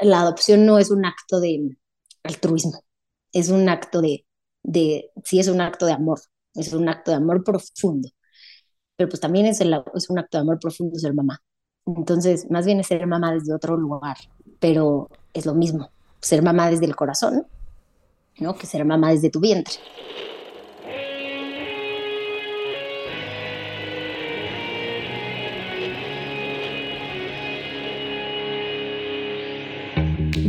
la adopción no es un acto de altruismo, es un acto de, de, sí es un acto de amor, es un acto de amor profundo, pero pues también es, el, es un acto de amor profundo ser mamá. Entonces, más bien es ser mamá desde otro lugar, pero es lo mismo, ser mamá desde el corazón, ¿no? Que ser mamá desde tu vientre.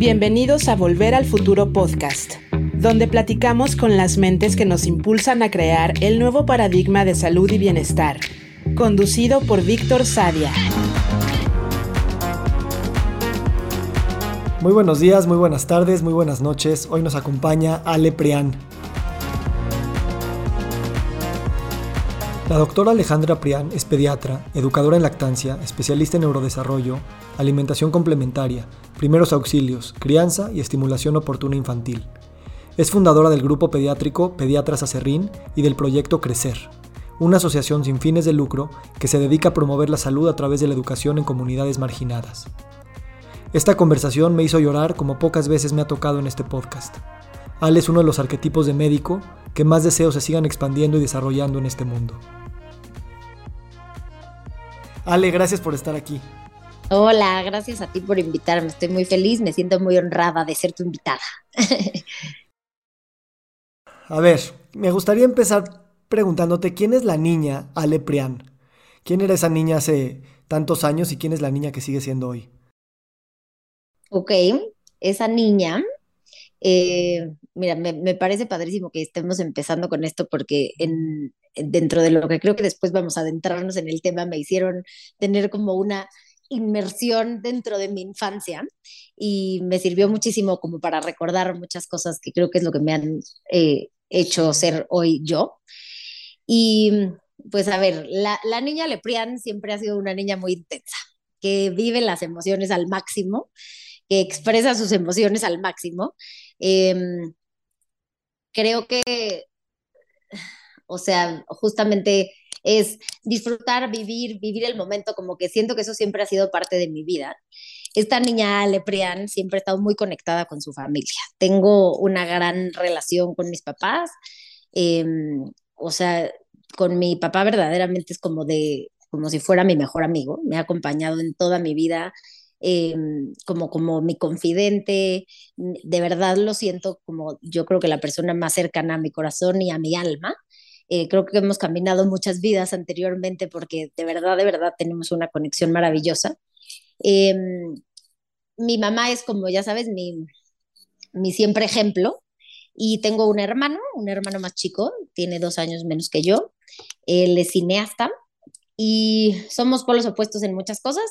Bienvenidos a Volver al Futuro Podcast, donde platicamos con las mentes que nos impulsan a crear el nuevo paradigma de salud y bienestar, conducido por Víctor Sadia. Muy buenos días, muy buenas tardes, muy buenas noches. Hoy nos acompaña Ale Prián. La doctora Alejandra Prián es pediatra, educadora en lactancia, especialista en neurodesarrollo, alimentación complementaria, primeros auxilios, crianza y estimulación oportuna infantil. Es fundadora del grupo pediátrico Pediatras Acerrín y del proyecto Crecer, una asociación sin fines de lucro que se dedica a promover la salud a través de la educación en comunidades marginadas. Esta conversación me hizo llorar como pocas veces me ha tocado en este podcast. Ale es uno de los arquetipos de médico que más deseo se sigan expandiendo y desarrollando en este mundo. Ale, gracias por estar aquí. Hola, gracias a ti por invitarme. Estoy muy feliz, me siento muy honrada de ser tu invitada. a ver, me gustaría empezar preguntándote quién es la niña Ale Prián. ¿Quién era esa niña hace tantos años y quién es la niña que sigue siendo hoy? Ok, esa niña, eh, mira, me, me, parece padrísimo que estemos empezando con esto porque en, dentro de lo que creo que después vamos a adentrarnos en el tema, me hicieron tener como una inmersión dentro de mi infancia y me sirvió muchísimo como para recordar muchas cosas que creo que es lo que me han eh, hecho ser hoy yo. Y pues a ver, la, la niña Leprián siempre ha sido una niña muy intensa, que vive las emociones al máximo, que expresa sus emociones al máximo. Eh, creo que o sea, justamente es disfrutar, vivir, vivir el momento, como que siento que eso siempre ha sido parte de mi vida. Esta niña Leprian siempre ha estado muy conectada con su familia. Tengo una gran relación con mis papás, em, o sea, con mi papá verdaderamente es como de, como si fuera mi mejor amigo, me ha acompañado en toda mi vida, em, como, como mi confidente, de verdad lo siento como yo creo que la persona más cercana a mi corazón y a mi alma. Eh, creo que hemos caminado muchas vidas anteriormente porque de verdad, de verdad tenemos una conexión maravillosa. Em, mi mamá es, como ya sabes, mi, mi siempre ejemplo. Y tengo un hermano, un hermano más chico, tiene dos años menos que yo. Él es cineasta y somos polos opuestos en muchas cosas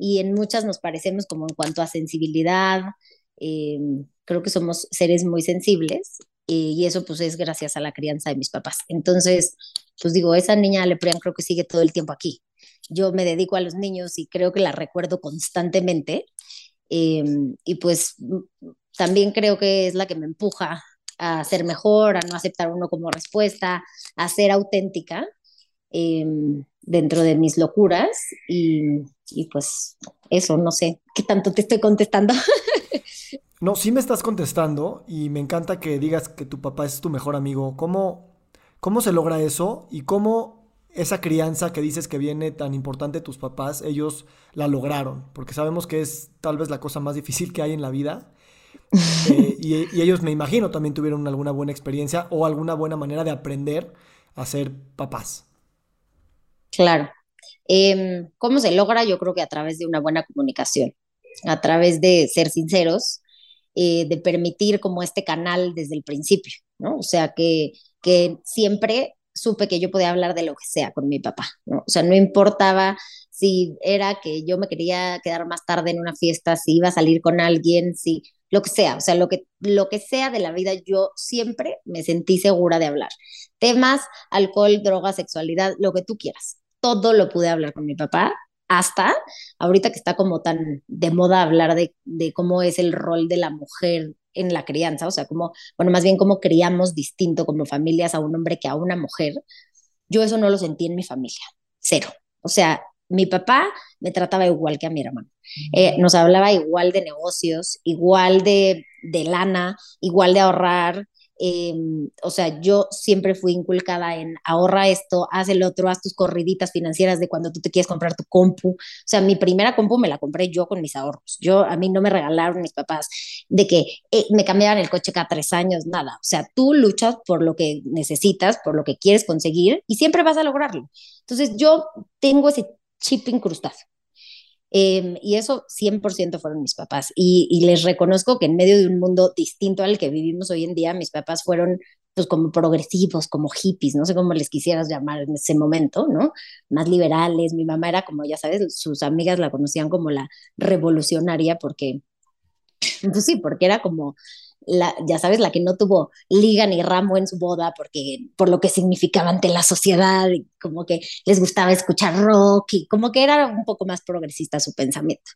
y en muchas nos parecemos como en cuanto a sensibilidad. Em, creo que somos seres muy sensibles y eso pues es gracias a la crianza de mis papás. Entonces, pues digo, esa niña Leprian creo que sigue todo el tiempo aquí. Yo me dedico a los niños y creo que la recuerdo constantemente. Em, y pues también creo que es la que me empuja a ser mejor, a no aceptar uno como respuesta, a ser auténtica em, dentro de mis locuras. Y, y pues eso, no sé, ¿qué tanto te estoy contestando? No, sí me estás contestando y me encanta que digas que tu papá es tu mejor amigo. ¿Cómo, cómo se logra eso y cómo esa crianza que dices que viene tan importante de tus papás, ellos la lograron? Porque sabemos que es tal vez la cosa más difícil que hay en la vida. Eh, y, ellos, me imagino, también tuvieron alguna buena experiencia o alguna buena manera de aprender a ser papás. Claro. Em, ¿Cómo se logra? Yo creo que a través de una buena comunicación, a través de ser sinceros, eh, de permitir como este canal desde el principio, ¿no? O sea, que, que siempre supe que yo podía hablar de lo que sea con mi papá, ¿no? O sea, no importaba si era que yo me quería quedar más tarde en una fiesta, si iba a salir con alguien, si lo que sea, o sea, lo que, lo que sea de la vida, yo siempre me sentí segura de hablar. Temas, alcohol, droga, sexualidad, lo que tú quieras. Todo lo pude hablar con mi papá hasta ahorita que está como tan de moda hablar de, de, cómo es el rol de la mujer en la crianza, o sea, como, bueno, más bien cómo criamos distinto como familias a un hombre que a una mujer, yo eso no lo sentí en mi familia, cero. O sea, mi papá me trataba igual que a mi hermano. Eh, nos hablaba igual de negocios, igual de, de lana, igual de ahorrar, Em, o sea, yo siempre fui inculcada en ahorra esto, haz el otro, haz tus corriditas financieras de cuando tú te quieres comprar tu compu. O sea, mi primera compu me la compré yo con mis ahorros. Yo, a mí no me regalaron mis papás de que eh, me cambiaran el coche cada tres años, nada. O sea, tú luchas por lo que necesitas, por lo que quieres conseguir y siempre vas a lograrlo. Entonces, yo tengo ese chip incrustado. Em, y eso 100% fueron mis papás. Y, les reconozco que en medio de un mundo distinto al que vivimos hoy en día, mis papás fueron pues como progresivos, como hippies, no sé cómo les quisieras llamar en ese momento, ¿no? Más liberales. Mi mamá era como, ya sabes, sus amigas la conocían como la revolucionaria porque, pues sí, porque era como la, ya sabes, la que no tuvo liga ni ramo en su boda porque por lo que significaba ante la sociedad, como que les gustaba escuchar rock y como que era un poco más progresista su pensamiento.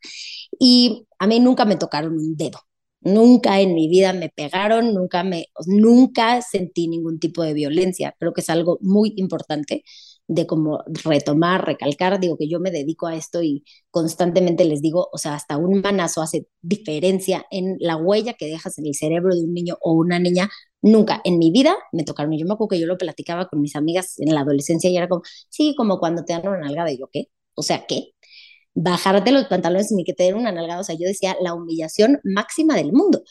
Y a mí nunca me tocaron un dedo. Nunca en mi vida me pegaron, nunca me nunca sentí ningún tipo de violencia. Creo que es algo muy importante de como retomar, recalcar, digo que yo me dedico a esto y constantemente les digo, o sea, hasta un manazo hace diferencia en la huella que dejas en el cerebro de un niño o una niña. Nunca en mi vida me tocaron. Yo me acuerdo que yo lo platicaba con mis amigas en la adolescencia y era como, sí, como cuando te dan una nalgada y yo, ¿qué? O sea, ¿qué? Bajarte los pantalones ni que te den una nalgada. O sea, yo decía la humillación máxima del mundo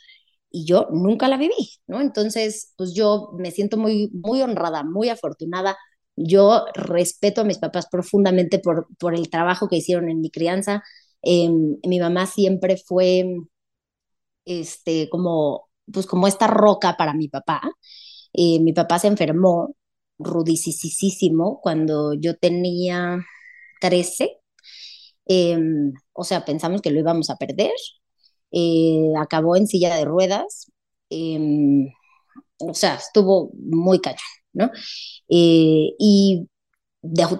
y yo nunca la viví, ¿no? Entonces, pues yo me siento muy, muy honrada, muy afortunada yo respeto a mis papás profundamente por, por el trabajo que hicieron en mi crianza. Em, mi mamá siempre fue este, como, pues como esta roca para mi papá. Eh, mi papá se enfermó rudicísimo cuando yo tenía 13. Em, o sea, pensamos que lo íbamos a perder. Eh, acabó en silla de ruedas. O sea, estuvo muy cañón. ¿No? Eh, y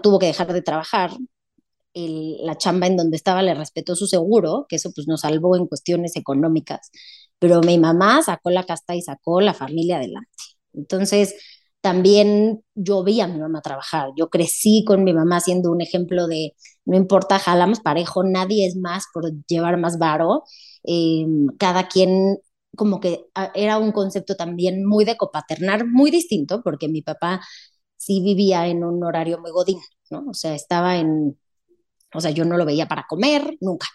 tuvo que dejar de trabajar. la chamba en donde estaba le respetó su seguro, que eso pues nos salvó en cuestiones económicas, pero mi mamá sacó la casta y sacó la familia adelante. Entonces, también yo vi a mi mamá trabajar. Yo crecí con mi mamá siendo un ejemplo de no importa, jalamos parejo, nadie es más por llevar más varo. Eh, cada quien como que ah, era un concepto también muy de copaternar, muy distinto, porque mi papá sí vivía en un horario muy godín, ¿no? O sea, estaba en, o sea, yo no lo veía para comer, nunca.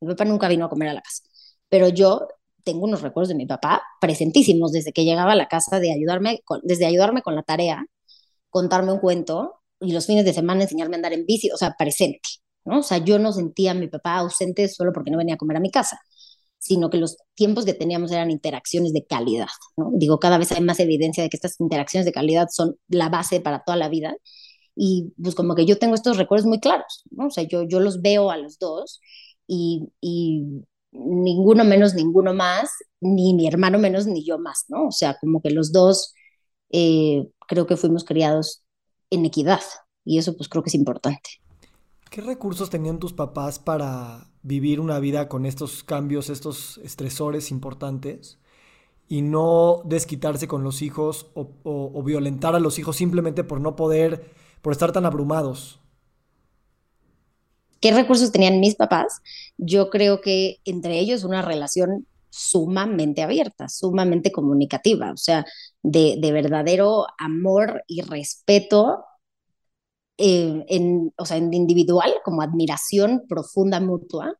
Mi papá nunca vino a comer a la casa, pero yo tengo unos recuerdos de mi papá presentísimos desde que llegaba a la casa de ayudarme, con, desde ayudarme con la tarea, contarme un cuento y los fines de semana enseñarme a andar en bici, o sea, presente, ¿no? O sea, yo no sentía a mi papá ausente solo porque no venía a comer a mi casa sino que los tiempos que teníamos eran interacciones de calidad. ¿no? Digo, cada vez hay más evidencia de que estas interacciones de calidad son la base para toda la vida. Y pues como que yo tengo estos recuerdos muy claros, ¿no? O sea, yo, yo los veo a los dos y, y ninguno menos, ninguno más, ni mi hermano menos, ni yo más, ¿no? O sea, como que los dos eh, creo que fuimos criados en equidad y eso pues creo que es importante. ¿Qué recursos tenían tus papás para vivir una vida con estos cambios, estos estresores importantes y no desquitarse con los hijos o, violentar a los hijos simplemente por no poder, por estar tan abrumados? ¿Qué recursos tenían mis papás? Yo creo que entre ellos una relación sumamente abierta, sumamente comunicativa, o sea, de, de verdadero amor y respeto eh, en, o sea, en individual, como admiración profunda mutua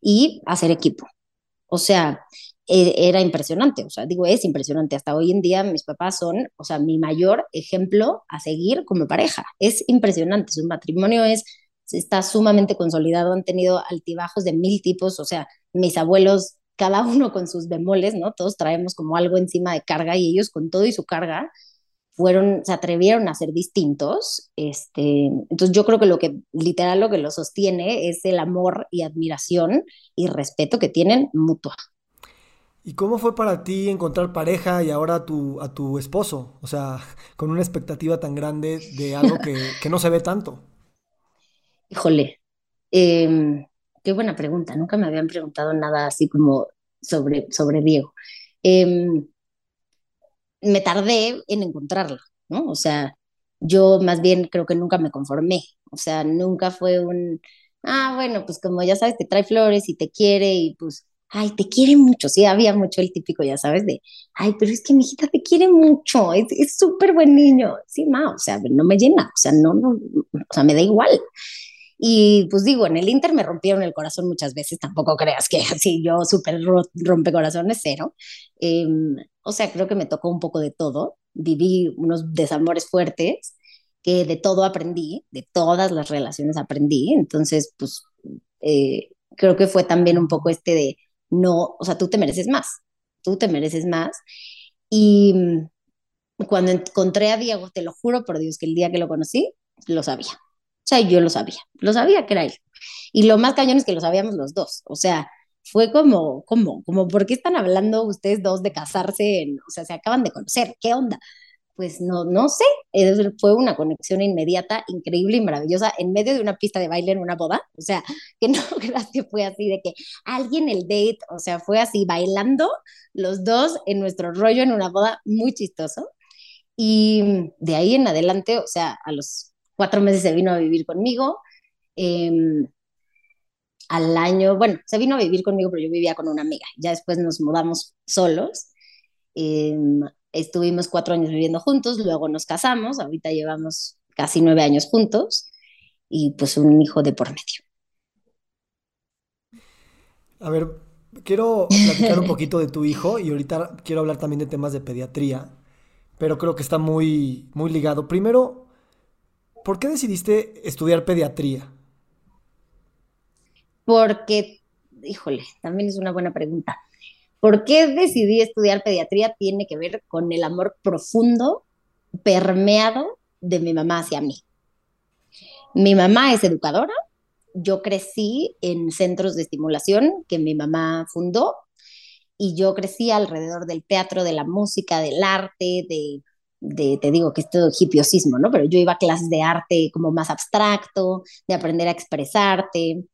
y hacer equipo. O sea, e, era impresionante, o sea, digo, es impresionante. Hasta hoy en día mis papás son, o sea, mi mayor ejemplo a seguir como pareja. Es impresionante, su matrimonio es, está sumamente consolidado, han tenido altibajos de mil tipos, o sea, mis abuelos, cada uno con sus bemoles, ¿no? Todos traemos como algo encima de carga y ellos con todo y su carga fueron, se atrevieron a ser distintos. Este, entonces yo creo que lo que literal lo que lo sostiene es el amor y admiración y respeto que tienen mutua. ¿Y cómo fue para ti encontrar pareja y ahora a tu, a tu esposo? O sea, con una expectativa tan grande de algo que, que no se ve tanto. Híjole, em, qué buena pregunta. Nunca me habían preguntado nada así como sobre, sobre Diego. Eh, me tardé en encontrarla, ¿no? O sea, yo más bien creo que nunca me conformé, o sea, nunca fue un, ah, bueno, pues como ya sabes, te trae flores y te quiere y pues, ay, te quiere mucho, sí, había mucho el típico, ya sabes, de, ay, pero es que mi hijita te quiere mucho, es súper buen niño, sí, ma, o sea, no me llena, o sea, no, no, o sea, me da igual. Y pues digo, en el Inter me rompieron el corazón muchas veces, tampoco creas que así yo súper rompecorazones cero. Eh, o sea, creo que me tocó un poco de todo. Viví unos desamores fuertes, que de todo aprendí, de todas las relaciones aprendí. Entonces, pues eh, creo que fue también un poco este de, no, o sea, tú te mereces más, tú te mereces más. Y mm, cuando encontré a Diego, te lo juro por Dios que el día que lo conocí, lo sabía. O sea, yo lo sabía, lo sabía que era él. Y lo más cañón es que lo sabíamos los dos. O sea, fue como, como, como, ¿por qué están hablando ustedes dos de casarse? o sea, se acaban de conocer, ¿qué onda? Pues no, no sé, fue una conexión inmediata, increíble y maravillosa en medio de una pista de baile en una boda. O sea, que no que fue así de que alguien el date, o sea, fue así bailando los dos en nuestro rollo en una boda muy chistoso. Y de ahí en adelante, o sea, a los cuatro meses se vino a vivir conmigo. Em, al año, bueno, se vino a vivir conmigo, pero yo vivía con una amiga. Ya después nos mudamos solos. Em, estuvimos cuatro años viviendo juntos, luego nos casamos, ahorita llevamos casi nueve años juntos y pues un hijo de por medio. A ver, quiero platicar un poquito de tu hijo y ahorita quiero hablar también de temas de pediatría, pero creo que está muy, muy ligado. Primero, ¿Por qué decidiste estudiar pediatría? Porque, híjole, también es una buena pregunta. ¿Por qué decidí estudiar pediatría? Tiene que ver con el amor profundo, permeado de mi mamá hacia mí. Mi mamá es educadora. Yo crecí en centros de estimulación que mi mamá fundó y yo crecí alrededor del teatro, de la música, del arte, de te digo que es todo hipiosismo, ¿no? Pero yo iba a clases de arte como más abstracto, de aprender a expresarte,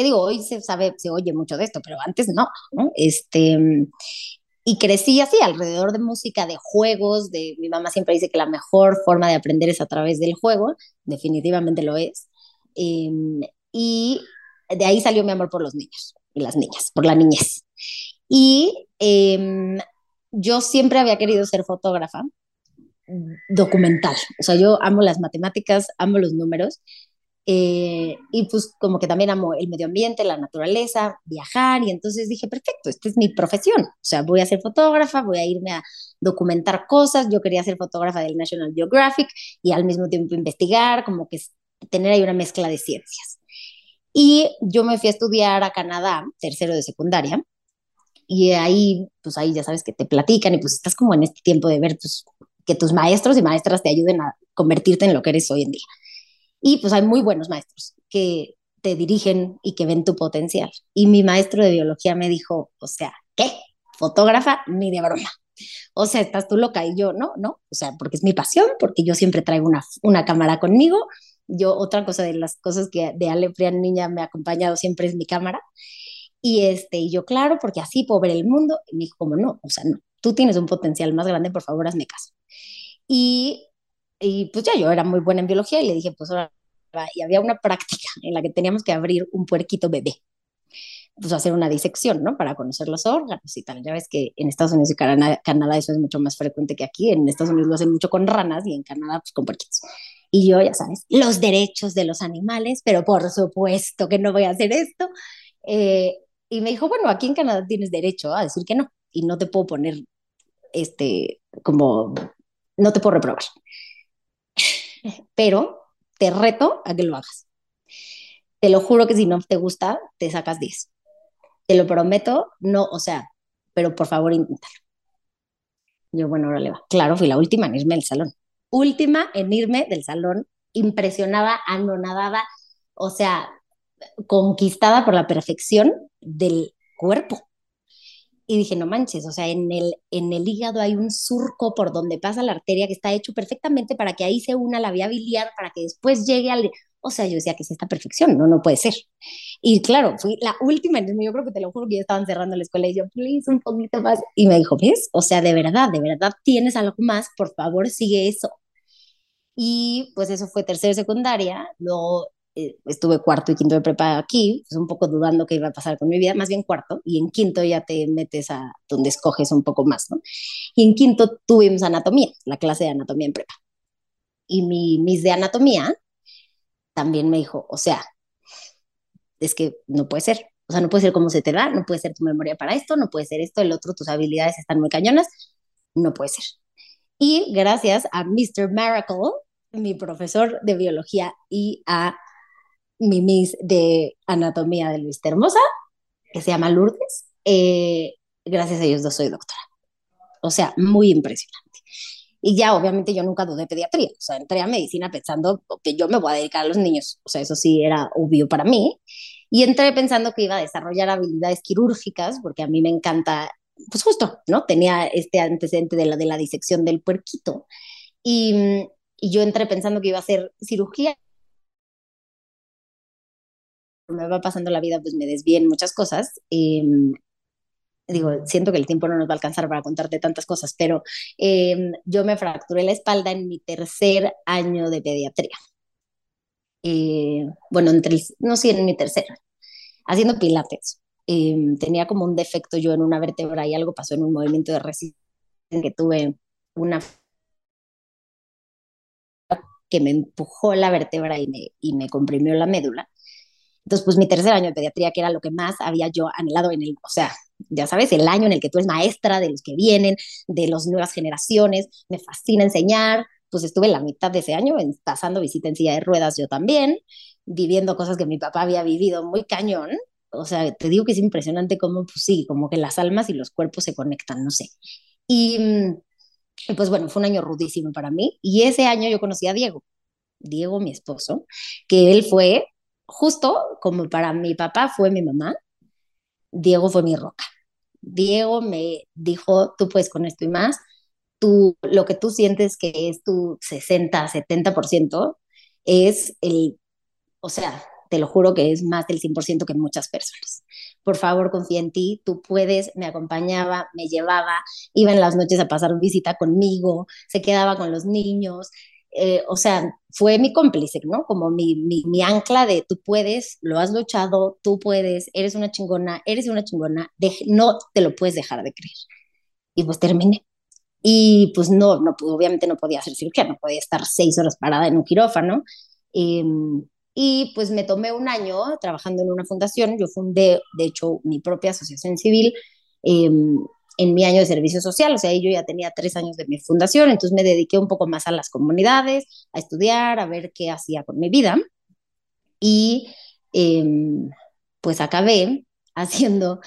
que digo, hoy se sabe, se oye mucho de esto, pero antes no, ¿no? Este, y crecí así, alrededor de música, de juegos, de, mi mamá siempre dice que la mejor forma de aprender es a través del juego, definitivamente lo es, em, y de ahí salió mi amor por los niños y las niñas, por la niñez. Y em, yo siempre había querido ser fotógrafa, documental. O sea, yo amo las matemáticas, amo los números. Eh, y pues como que también amo el medio ambiente, la naturaleza, viajar, y entonces dije, perfecto, esta es mi profesión, o sea, voy a ser fotógrafa, voy a irme a documentar cosas, yo quería ser fotógrafa del National Geographic y al mismo tiempo investigar, como que tener ahí una mezcla de ciencias. Y yo me fui a estudiar a Canadá, tercero de secundaria, y ahí, pues ahí ya sabes que te platican y pues estás como en este tiempo de ver, pues que tus maestros y maestras te ayuden a convertirte en lo que eres hoy en día. Y pues hay muy buenos maestros que te dirigen y que ven tu potencial. Y mi maestro de biología me dijo, o sea, ¿qué? Fotógrafa, ni de broma. O sea, estás tú loca y yo, no, no, o sea, porque es mi pasión, porque yo siempre traigo una, una cámara conmigo. Yo, otra cosa de las cosas que de Ale Prian Niña me ha acompañado siempre es mi cámara. Y este, yo, claro, porque así puedo ver el mundo. Y me dijo, como no, o sea, no, tú tienes un potencial más grande, por favor, hazme caso. Y, y pues ya yo era muy buena en biología y le dije, pues ahora, y había una práctica en la que teníamos que abrir un puerquito bebé, pues hacer una disección, ¿no? Para conocer los órganos y tal. Ya ves que en Estados Unidos y Canadá, Canadá eso es mucho más frecuente que aquí. En Estados Unidos lo hacen mucho con ranas y en Canadá pues con puerquitos. Y yo, ya sabes, los derechos de los animales, pero por supuesto que no voy a hacer esto. Eh, y me dijo, bueno, aquí en Canadá tienes derecho a decir que no y no te puedo poner este como no te puedo reprobar. Pero te reto a que lo hagas. Te lo juro que si no te gusta, te sacas 10. Te lo prometo, no, o sea, pero por favor inténtalo. Yo, bueno, ahora le va. Claro, fui la última en irme del salón. Última en irme del salón, impresionada, anonadada, o sea, conquistada por la perfección del cuerpo y dije, no manches, o sea, en el, en el hígado hay un surco por donde pasa la arteria que está hecho perfectamente para que ahí se una la vía biliar, para que después llegue al... O sea, yo decía que es esta perfección, no, no puede ser. Y claro, fui la última, yo creo que te lo juro que yo estaba cerrando la escuela y yo, please, un poquito más. Y me dijo, ¿ves? O sea, de verdad, de verdad tienes algo más, por favor, sigue eso. Y pues eso fue tercero secundaria, luego eh, estuve cuarto y quinto de prepa aquí, pues un poco dudando qué iba a pasar con mi vida, más bien cuarto, y en quinto ya te metes a donde escoges un poco más, ¿no? Y en quinto tuvimos anatomía, la clase de anatomía en prepa. Y mi mis de anatomía también me dijo, o sea, es que no puede ser, o sea, no puede ser como se te da, no puede ser tu memoria para esto, no puede ser esto, el otro, tus habilidades están muy cañonas, no puede ser. Y gracias a Mr. Miracle, mi profesor de biología, y a mi Miss de Anatomía de Luis Hermosa, que se llama Lourdes. Eh, gracias a ellos dos soy doctora. O sea, muy impresionante. Y ya, obviamente, yo nunca dudé pediatría. O sea, entré a medicina pensando que yo me voy a dedicar a los niños. O sea, eso sí era obvio para mí. Y entré pensando que iba a desarrollar habilidades quirúrgicas, porque a mí me encanta, pues justo, ¿no? Tenía este antecedente de la, de la disección del puerquito. Y, y yo entré pensando que iba a hacer cirugía me va pasando la vida, pues me desvíen muchas cosas. Eh, digo, siento que el tiempo no nos va a alcanzar para contarte tantas cosas, pero eh, yo me fracturé la espalda en mi tercer año de pediatría. Eh, bueno, entre el, no sé, en mi tercer, haciendo pilates. Eh, tenía como un defecto yo en una vértebra y algo pasó en un movimiento de resistencia que tuve una que me empujó la vértebra y me, y me comprimió la médula. Entonces, pues mi tercer año de pediatría, que era lo que más había yo anhelado en el, o sea, ya sabes, el año en el que tú eres maestra de los que vienen, de las nuevas generaciones, me fascina enseñar, pues estuve la mitad de ese año pasando visita en silla de ruedas yo también, viviendo cosas que mi papá había vivido muy cañón, o sea, te digo que es impresionante cómo, pues sí, como que las almas y los cuerpos se conectan, no sé. Y pues bueno, fue un año rudísimo para mí, y ese año yo conocí a Diego, Diego, mi esposo, que él fue justo como para mi papá fue mi mamá, Diego fue mi roca. Diego me dijo, tú puedes con esto y más, tú, lo que tú sientes que es tu 60, 70%, es el, o sea, te lo juro que es más del 100% que muchas personas. Por favor, confía en ti, tú puedes, me acompañaba, me llevaba, iba en las noches a pasar visita conmigo, se quedaba con los niños, eh, o sea, fue mi cómplice, ¿no? Como mi, mi, mi, ancla de tú puedes, lo has luchado, tú puedes, eres una chingona, eres una chingona, de, no te lo puedes dejar de creer. Y pues terminé. Y pues no, no obviamente no podía hacer cirugía, no podía estar seis horas parada en un quirófano. Eh, y pues me tomé un año trabajando en una fundación, yo fundé, de hecho, mi propia asociación civil. Eh, en mi año de servicio social, o sea, yo ya tenía tres años de mi fundación, entonces me dediqué un poco más a las comunidades, a estudiar, a ver qué hacía con mi vida. Y eh, pues acabé haciendo,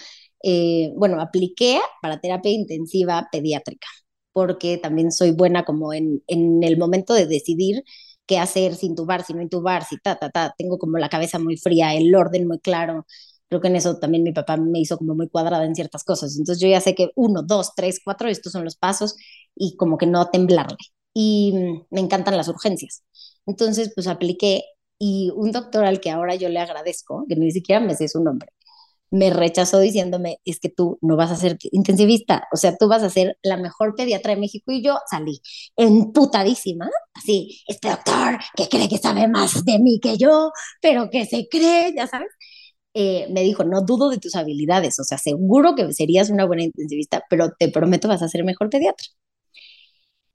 eh, bueno, apliqué para terapia intensiva pediátrica, porque también soy buena como en, en el momento de decidir qué hacer, sin intubar, si no intubar, si ta, ta, ta, tengo como la cabeza muy fría, el orden muy claro, Creo que en eso también mi papá me hizo como muy cuadrada en ciertas cosas. Entonces yo ya sé que uno, dos, tres, cuatro, estos son los pasos y como que no temblarle. Y mm, me encantan las urgencias. Entonces pues apliqué y un doctor al que ahora yo le agradezco, que ni siquiera me sé su nombre, me rechazó diciéndome, es que tú no vas a ser intensivista, o sea, tú vas a ser la mejor pediatra de México y yo salí emputadísima, así, este doctor que cree que sabe más de mí que yo, pero que se cree, ya sabes, eh, me dijo, no dudo de tus habilidades, o sea, seguro que serías una buena intensivista, pero te prometo vas a ser mejor pediatra.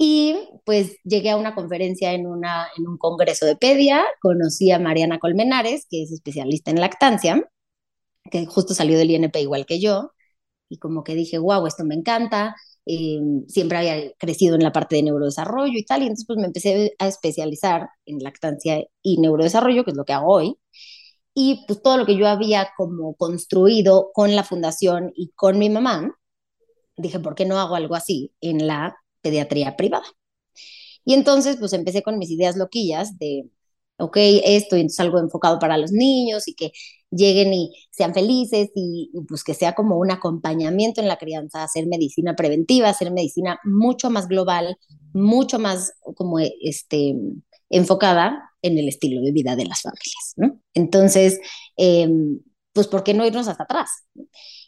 Y pues llegué a una conferencia en, una, en un congreso de pedia, conocí a Mariana Colmenares, que es especialista en lactancia, que justo salió del INP igual que yo, y como que dije, wow, esto me encanta, eh, siempre había crecido en la parte de neurodesarrollo y tal, y entonces pues me empecé a especializar en lactancia y neurodesarrollo, que es lo que hago hoy, y pues todo lo que yo había como construido con la fundación y con mi mamá, dije, ¿por qué no hago algo así en la pediatría privada? Y entonces pues empecé con mis ideas loquillas de, ok, esto entonces algo enfocado para los niños y que lleguen y sean felices y, y, pues que sea como un acompañamiento en la crianza, hacer medicina preventiva, hacer medicina mucho más global, mucho más como este enfocada en el estilo de vida de las familias, ¿no? Entonces, eh, pues, ¿por qué no irnos hasta atrás?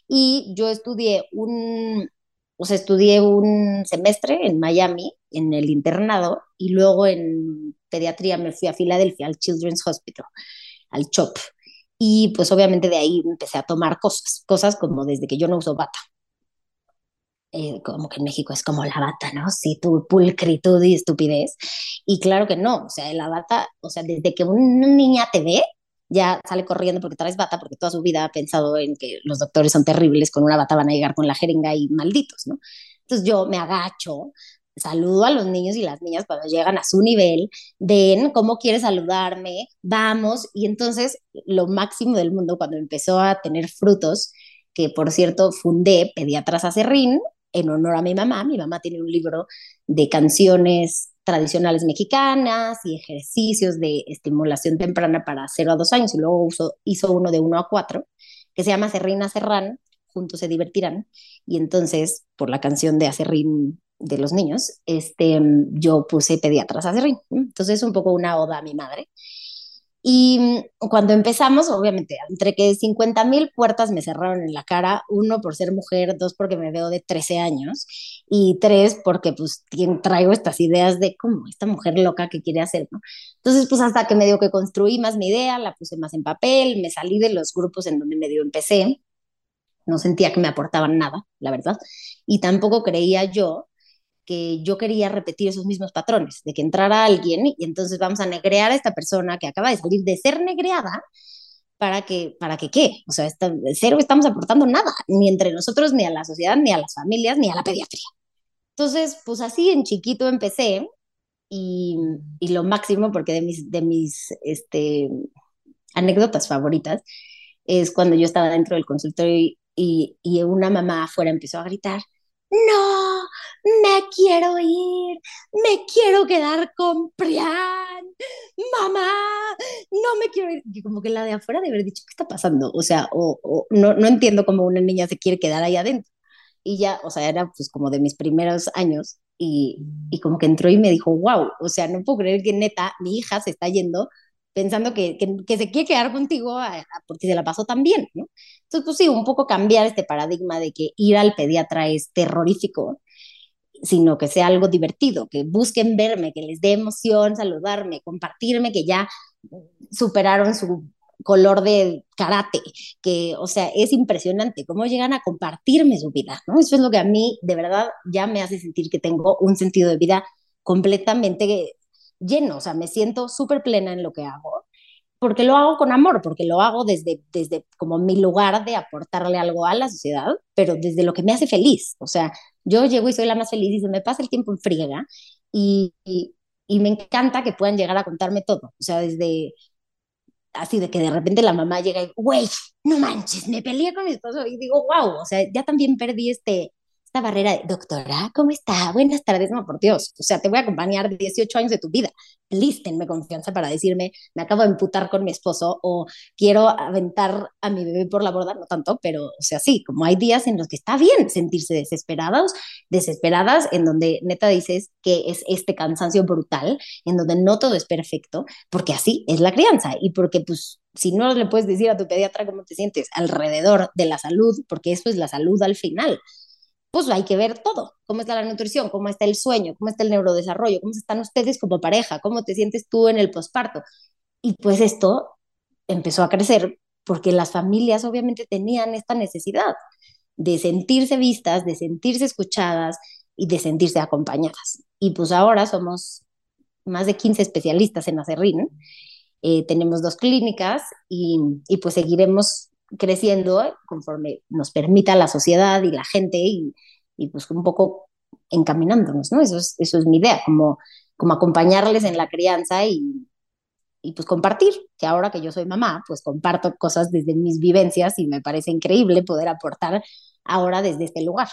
Y yo estudié un, o sea, estudié un semestre en Miami, en el internado, y luego en pediatría me fui a Filadelfia, al Children's Hospital, al CHOP. Y pues obviamente de ahí empecé a tomar cosas, cosas como desde que yo no uso bata. Eh, como que en México es como la bata, ¿no? Sí, tu pulcritud y estupidez. Y claro que no, o sea, la bata, o sea, desde que una niña te ve, ya sale corriendo porque traes bata, porque toda su vida ha pensado en que los doctores son terribles, con una bata van a llegar con la jeringa y malditos, ¿no? Entonces yo me agacho, saludo a los niños y las niñas cuando llegan a su nivel, ven cómo quiere saludarme, vamos, y entonces lo máximo del mundo cuando empezó a tener frutos, que por cierto fundé Pediatras Acerrín en honor a mi mamá, mi mamá tiene un libro de canciones tradicionales mexicanas y ejercicios de estimulación temprana para 0 a 2 años y luego hizo uno de 1 a 4 que se llama Serrín Serrán, juntos se divertirán. Y entonces por la canción de Acerrín de los niños, este, yo puse pediatras Acerrín, entonces es un poco una oda a mi madre y mm, cuando empezamos, obviamente, entre que 50 mil puertas me cerraron en la cara, uno por ser mujer, dos porque me veo de 13 años y tres porque pues traigo estas ideas de cómo esta mujer loca que quiere hacer, ¿no? Entonces, pues hasta que medio que construí más mi idea, la puse más en papel, me salí de los grupos en donde medio empecé, no sentía que me aportaban nada, la verdad, y tampoco creía yo que yo quería repetir esos mismos patrones, de que entrara alguien y entonces vamos a negrear a esta persona que acaba de salir de ser negreada para que, para que qué, o sea, está, cero estamos aportando nada, ni entre nosotros, ni a la sociedad, ni a las familias, ni a la pediatría. Entonces, pues así en chiquito empecé y, y lo máximo, porque de mis, de mis este, anécdotas favoritas, es cuando yo estaba dentro del consultorio y, y, y una mamá afuera empezó a gritar, no, me quiero ir, me quiero quedar con Prián, mamá, no me quiero ir. Y como que la de afuera de haber dicho, ¿qué está pasando? O sea, o, no, no entiendo cómo una niña se quiere quedar ahí adentro. Y ya, o sea, era pues como de mis primeros años y, y como que entró y me dijo, wow, o sea, no puedo creer que neta, mi hija se está yendo pensando que, que, se quiere quedar contigo porque se la pasó tan bien. Entonces, pues sí, un poco cambiar este paradigma de que ir al pediatra es terrorífico, sino que sea algo divertido, que busquen verme, que les dé emoción saludarme, compartirme que ya superaron su color de karate, que, o sea, es impresionante cómo llegan a compartirme su vida, ¿no? Eso es lo que a mí de verdad ya me hace sentir que tengo un sentido de vida completamente lleno, o sea, me siento súper plena en lo que hago, porque lo hago con amor, porque lo hago desde, desde como mi lugar de aportarle algo a la sociedad, pero desde lo que me hace feliz, o sea, yo llego y soy la más feliz y se me pasa el tiempo en friega y, y, y me encanta que puedan llegar a contarme todo, o sea, desde así de que de repente la mamá llega y, güey, no manches, me peleé con mi esposo y digo, wow, o sea, ya también perdí este, esta barrera de, doctora, ¿cómo está? Buenas tardes, no, por Dios, o sea, te voy a acompañar 18 años de tu vida. Please, confianza para decirme, me acabo de emputar con mi esposo o quiero aventar a mi bebé por la borda, no tanto, pero, o sea, sí, como hay días en los que está bien sentirse desesperados, desesperadas, en donde neta dices que es este cansancio brutal, en donde no todo es perfecto, porque así es la crianza y porque, pues, si no le puedes decir a tu pediatra cómo te sientes alrededor de la salud, porque eso es la salud al final, pues hay que ver todo, cómo está la nutrición, cómo está el sueño, cómo está el neurodesarrollo, cómo están ustedes como pareja, cómo te sientes tú en el posparto. Y pues esto empezó a crecer porque las familias obviamente tenían esta necesidad de sentirse vistas, de sentirse escuchadas y de sentirse acompañadas. Y pues ahora somos más de 15 especialistas en Acerrín, eh, tenemos dos clínicas y, y pues seguiremos creciendo conforme nos permita la sociedad y la gente y, pues un poco encaminándonos, ¿no? Eso es, eso es mi idea, como, como acompañarles en la crianza y, y pues compartir, que ahora que yo soy mamá, pues comparto cosas desde mis vivencias y me parece increíble poder aportar ahora desde este lugar.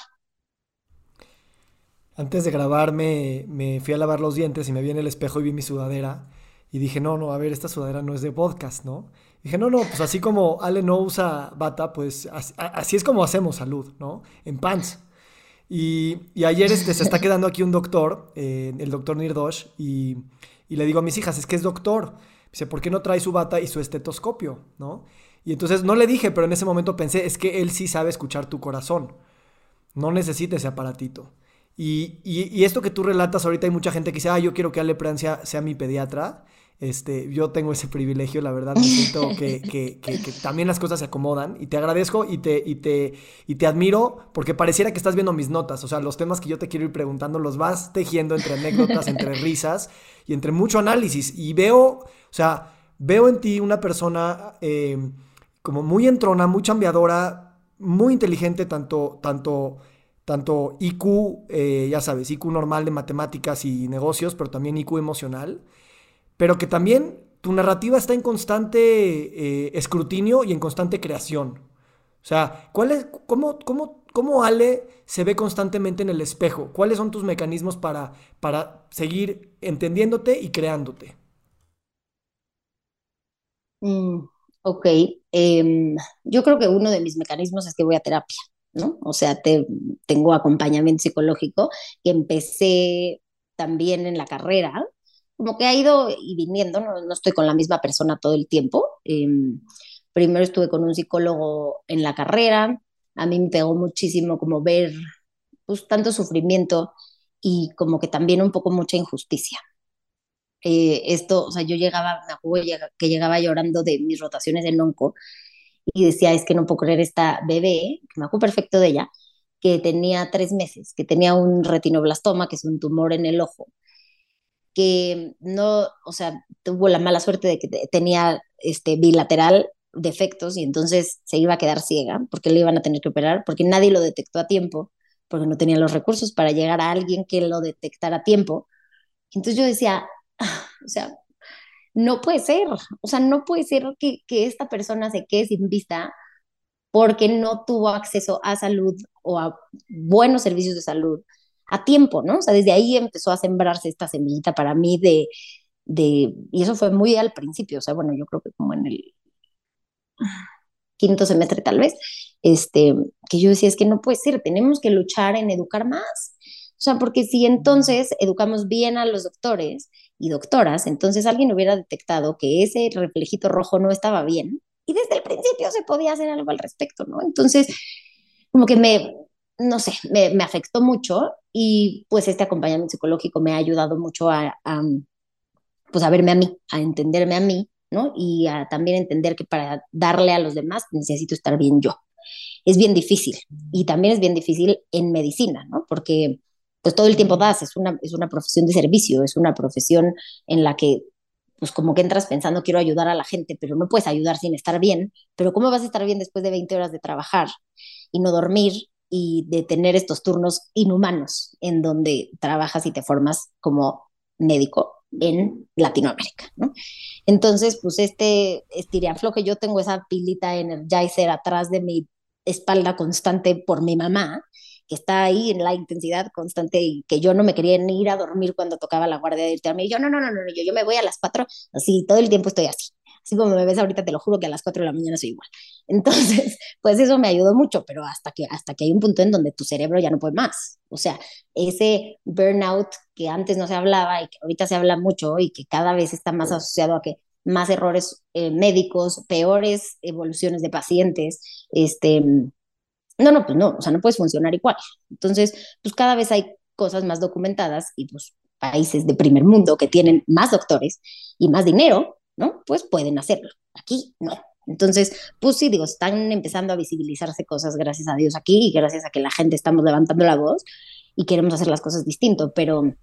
Antes de grabarme me fui a lavar los dientes y me vi en el espejo y vi mi sudadera y dije, no, no, a ver, esta sudadera no es de podcast, ¿no? Dije, no, no, pues así como Ale no usa bata, pues así, es como hacemos salud, ¿no? En pants. Y, y ayer este, se está quedando aquí un doctor, eh, el doctor Nirdosh, y, y, le digo a mis hijas, es que es doctor. Dice, ¿por qué no trae su bata y su estetoscopio, no? Y entonces no le dije, pero en ese momento pensé, es que él sí sabe escuchar tu corazón. No necesita ese aparatito. Y, esto que tú relatas ahorita, hay mucha gente que dice, ah, yo quiero que Ale Pran sea, mi pediatra. Este, yo tengo ese privilegio, la verdad, me siento que, que, que, también las cosas se acomodan y te agradezco y te, y, te, y te admiro porque pareciera que estás viendo mis notas, o sea, los temas que yo te quiero ir preguntando los vas tejiendo entre anécdotas, entre risas y entre mucho análisis. Y veo, o sea, veo en ti una persona eh, como muy entrona, muy chambeadora, muy inteligente, tanto, tanto tanto IQ, eh, ya sabes, IQ normal de matemáticas y negocios, pero también IQ emocional, pero que también tu narrativa está en constante eh, escrutinio y en constante creación. O sea, ¿cuál es, cómo, cómo, cómo, Ale se ve constantemente en el espejo? ¿Cuáles son tus mecanismos para, para seguir entendiéndote y creándote? Mm, ok, em, yo creo que uno de mis mecanismos es que voy a terapia. ¿no? O sea, te, tengo acompañamiento psicológico que empecé también en la carrera, como que ha ido y viniendo, no, no estoy con la misma persona todo el tiempo. Em, primero estuve con un psicólogo en la carrera, a mí me pegó muchísimo como ver pues tanto sufrimiento y como que también un poco mucha injusticia. Eh, esto, o sea, yo llegaba, me acuerdo que llegaba llorando de mis rotaciones en onco y decía, es que no puedo creer esta bebé, que me acuerdo perfecto de ella, que tenía tres meses, que tenía un retinoblastoma, que es un tumor en el ojo, que no, o sea, tuvo la mala suerte de que tenía este bilateral defectos y entonces se iba a quedar ciega porque le iban a tener que operar, porque nadie lo detectó a tiempo, porque no tenía los recursos para llegar a alguien que lo detectara a tiempo. Entonces yo decía, ah, o sea, no puede ser, o sea, no puede ser que, que esta persona se quede sin vista porque no tuvo acceso a salud o a buenos servicios de salud a tiempo, ¿no? O sea, desde ahí empezó a sembrarse esta semillita para mí de, de, y eso fue muy al principio, o sea, bueno, yo creo que como en el quinto semestre tal vez, este, que yo decía, es que no puede ser, tenemos que luchar en educar más. O sea, porque si entonces educamos bien a los doctores y doctoras, entonces alguien hubiera detectado que ese reflejito rojo no estaba bien y desde el principio se podía hacer algo al respecto, ¿no? Entonces, como que me, no sé, me, me afectó mucho y pues este acompañamiento psicológico me ha ayudado mucho a, pues a verme a mí, a entenderme a mí, ¿no? Y a también entender que para darle a los demás necesito estar bien yo. Es bien difícil y también es bien difícil en medicina, ¿no? Porque pues todo el tiempo das, es una, es una profesión de servicio, es una profesión en la que pues como que entras pensando quiero ayudar a la gente, pero no puedes ayudar sin estar bien, pero ¿cómo vas a estar bien después de 20 horas de trabajar y no dormir y de tener estos turnos inhumanos en donde trabajas y te formas como médico en Latinoamérica, ¿no? Entonces, pues este que yo tengo esa pilita Energizer atrás de mi espalda constante por mi mamá, que está ahí en la intensidad constante y que yo no me quería ir a dormir cuando tocaba la guardia de irte a mí. Yo, no, no, no, no, yo, yo me voy a las cuatro, así, todo el tiempo estoy así. Así como me ves ahorita, te lo juro que a las cuatro de la mañana soy igual. Entonces, pues eso me ayudó mucho, pero hasta que, hasta que hay un punto en donde tu cerebro ya no puede más. O sea, ese burnout que antes no se hablaba y que ahorita se habla mucho y que cada vez está más asociado a que más errores eh, médicos, peores evoluciones de pacientes, este, no, no, pues no, o sea, no puedes funcionar igual. Entonces, pues cada vez hay cosas más documentadas y pues países de primer mundo que tienen más doctores y más dinero, ¿no? Pues pueden hacerlo. Aquí no. Entonces, pues sí, digo, están empezando a visibilizarse cosas gracias a Dios aquí y gracias a que la gente estamos levantando la voz y queremos hacer las cosas distinto, pero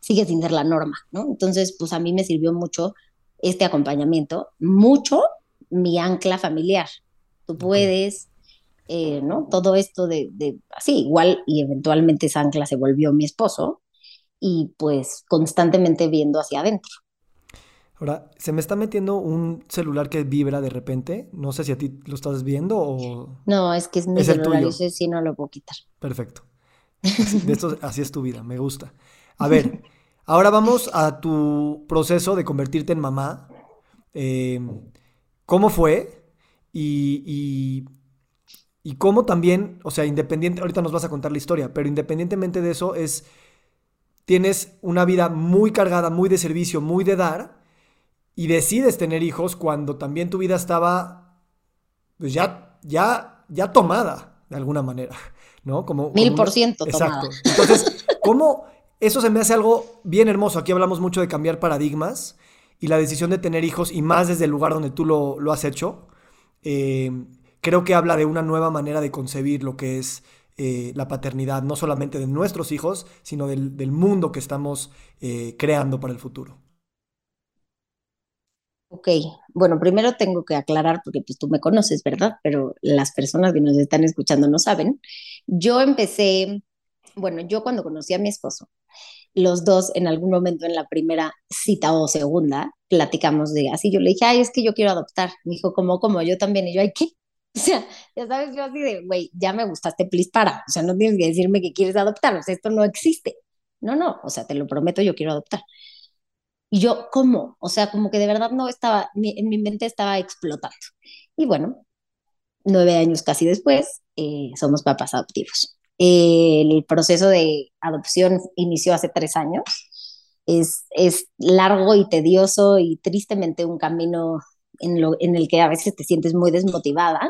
sigue sin ser la norma, ¿no? Entonces, pues a mí me sirvió mucho este acompañamiento, mucho mi ancla familiar. Tú puedes, eh, ¿no? Todo esto de, de, así, igual, y eventualmente esa ancla se volvió mi esposo, y pues constantemente viendo hacia adentro. Ahora, se me está metiendo un celular que vibra de repente. No sé si a ti lo estás viendo o. No, es que es mi celular, y ese sí no lo puedo quitar. Perfecto. De esto, así es tu vida, me gusta. A ver, ahora vamos a tu proceso de convertirte en mamá. Eh, ¿Cómo fue? y, y cómo también, o sea, independiente, ahorita nos vas a contar la historia, pero independientemente de eso es, tienes una vida muy cargada, muy de servicio, muy de dar, y decides tener hijos cuando también tu vida estaba, pues ya, ya, ya tomada, de alguna manera. ¿no? Como, Mil por ciento. Exacto. Entonces, ¿cómo? Eso se me hace algo bien hermoso. Aquí hablamos mucho de cambiar paradigmas y la decisión de tener hijos, y más desde el lugar donde tú lo, lo has hecho, eh, creo que habla de una nueva manera de concebir lo que es eh, la paternidad, no solamente de nuestros hijos, sino del, del mundo que estamos eh, creando para el futuro. Ok, bueno, primero tengo que aclarar, porque pues tú me conoces, ¿verdad? Pero las personas que nos están escuchando no saben. Yo empecé, bueno, yo cuando conocí a mi esposo, los dos en algún momento en la primera cita o segunda, platicamos de así, yo le dije, ay, es que yo quiero adoptar. Me dijo, ¿cómo, cómo? Yo también. Y yo, ay, ¿qué? O sea, ya sabes, yo así de, güey, ya me gustaste, please para. O sea, no tienes que decirme que quieres adoptar. O sea, esto no existe. No, no, o sea, te lo prometo, yo quiero adoptar. Y yo, ¿cómo? O sea, como que de verdad no estaba, en mi mente estaba explotando. Y bueno, nueve años casi después, eh, somos papás adoptivos. el proceso de adopción inició hace tres años. Es, es largo y tedioso y tristemente un camino en, lo, en el que a veces te sientes muy desmotivada.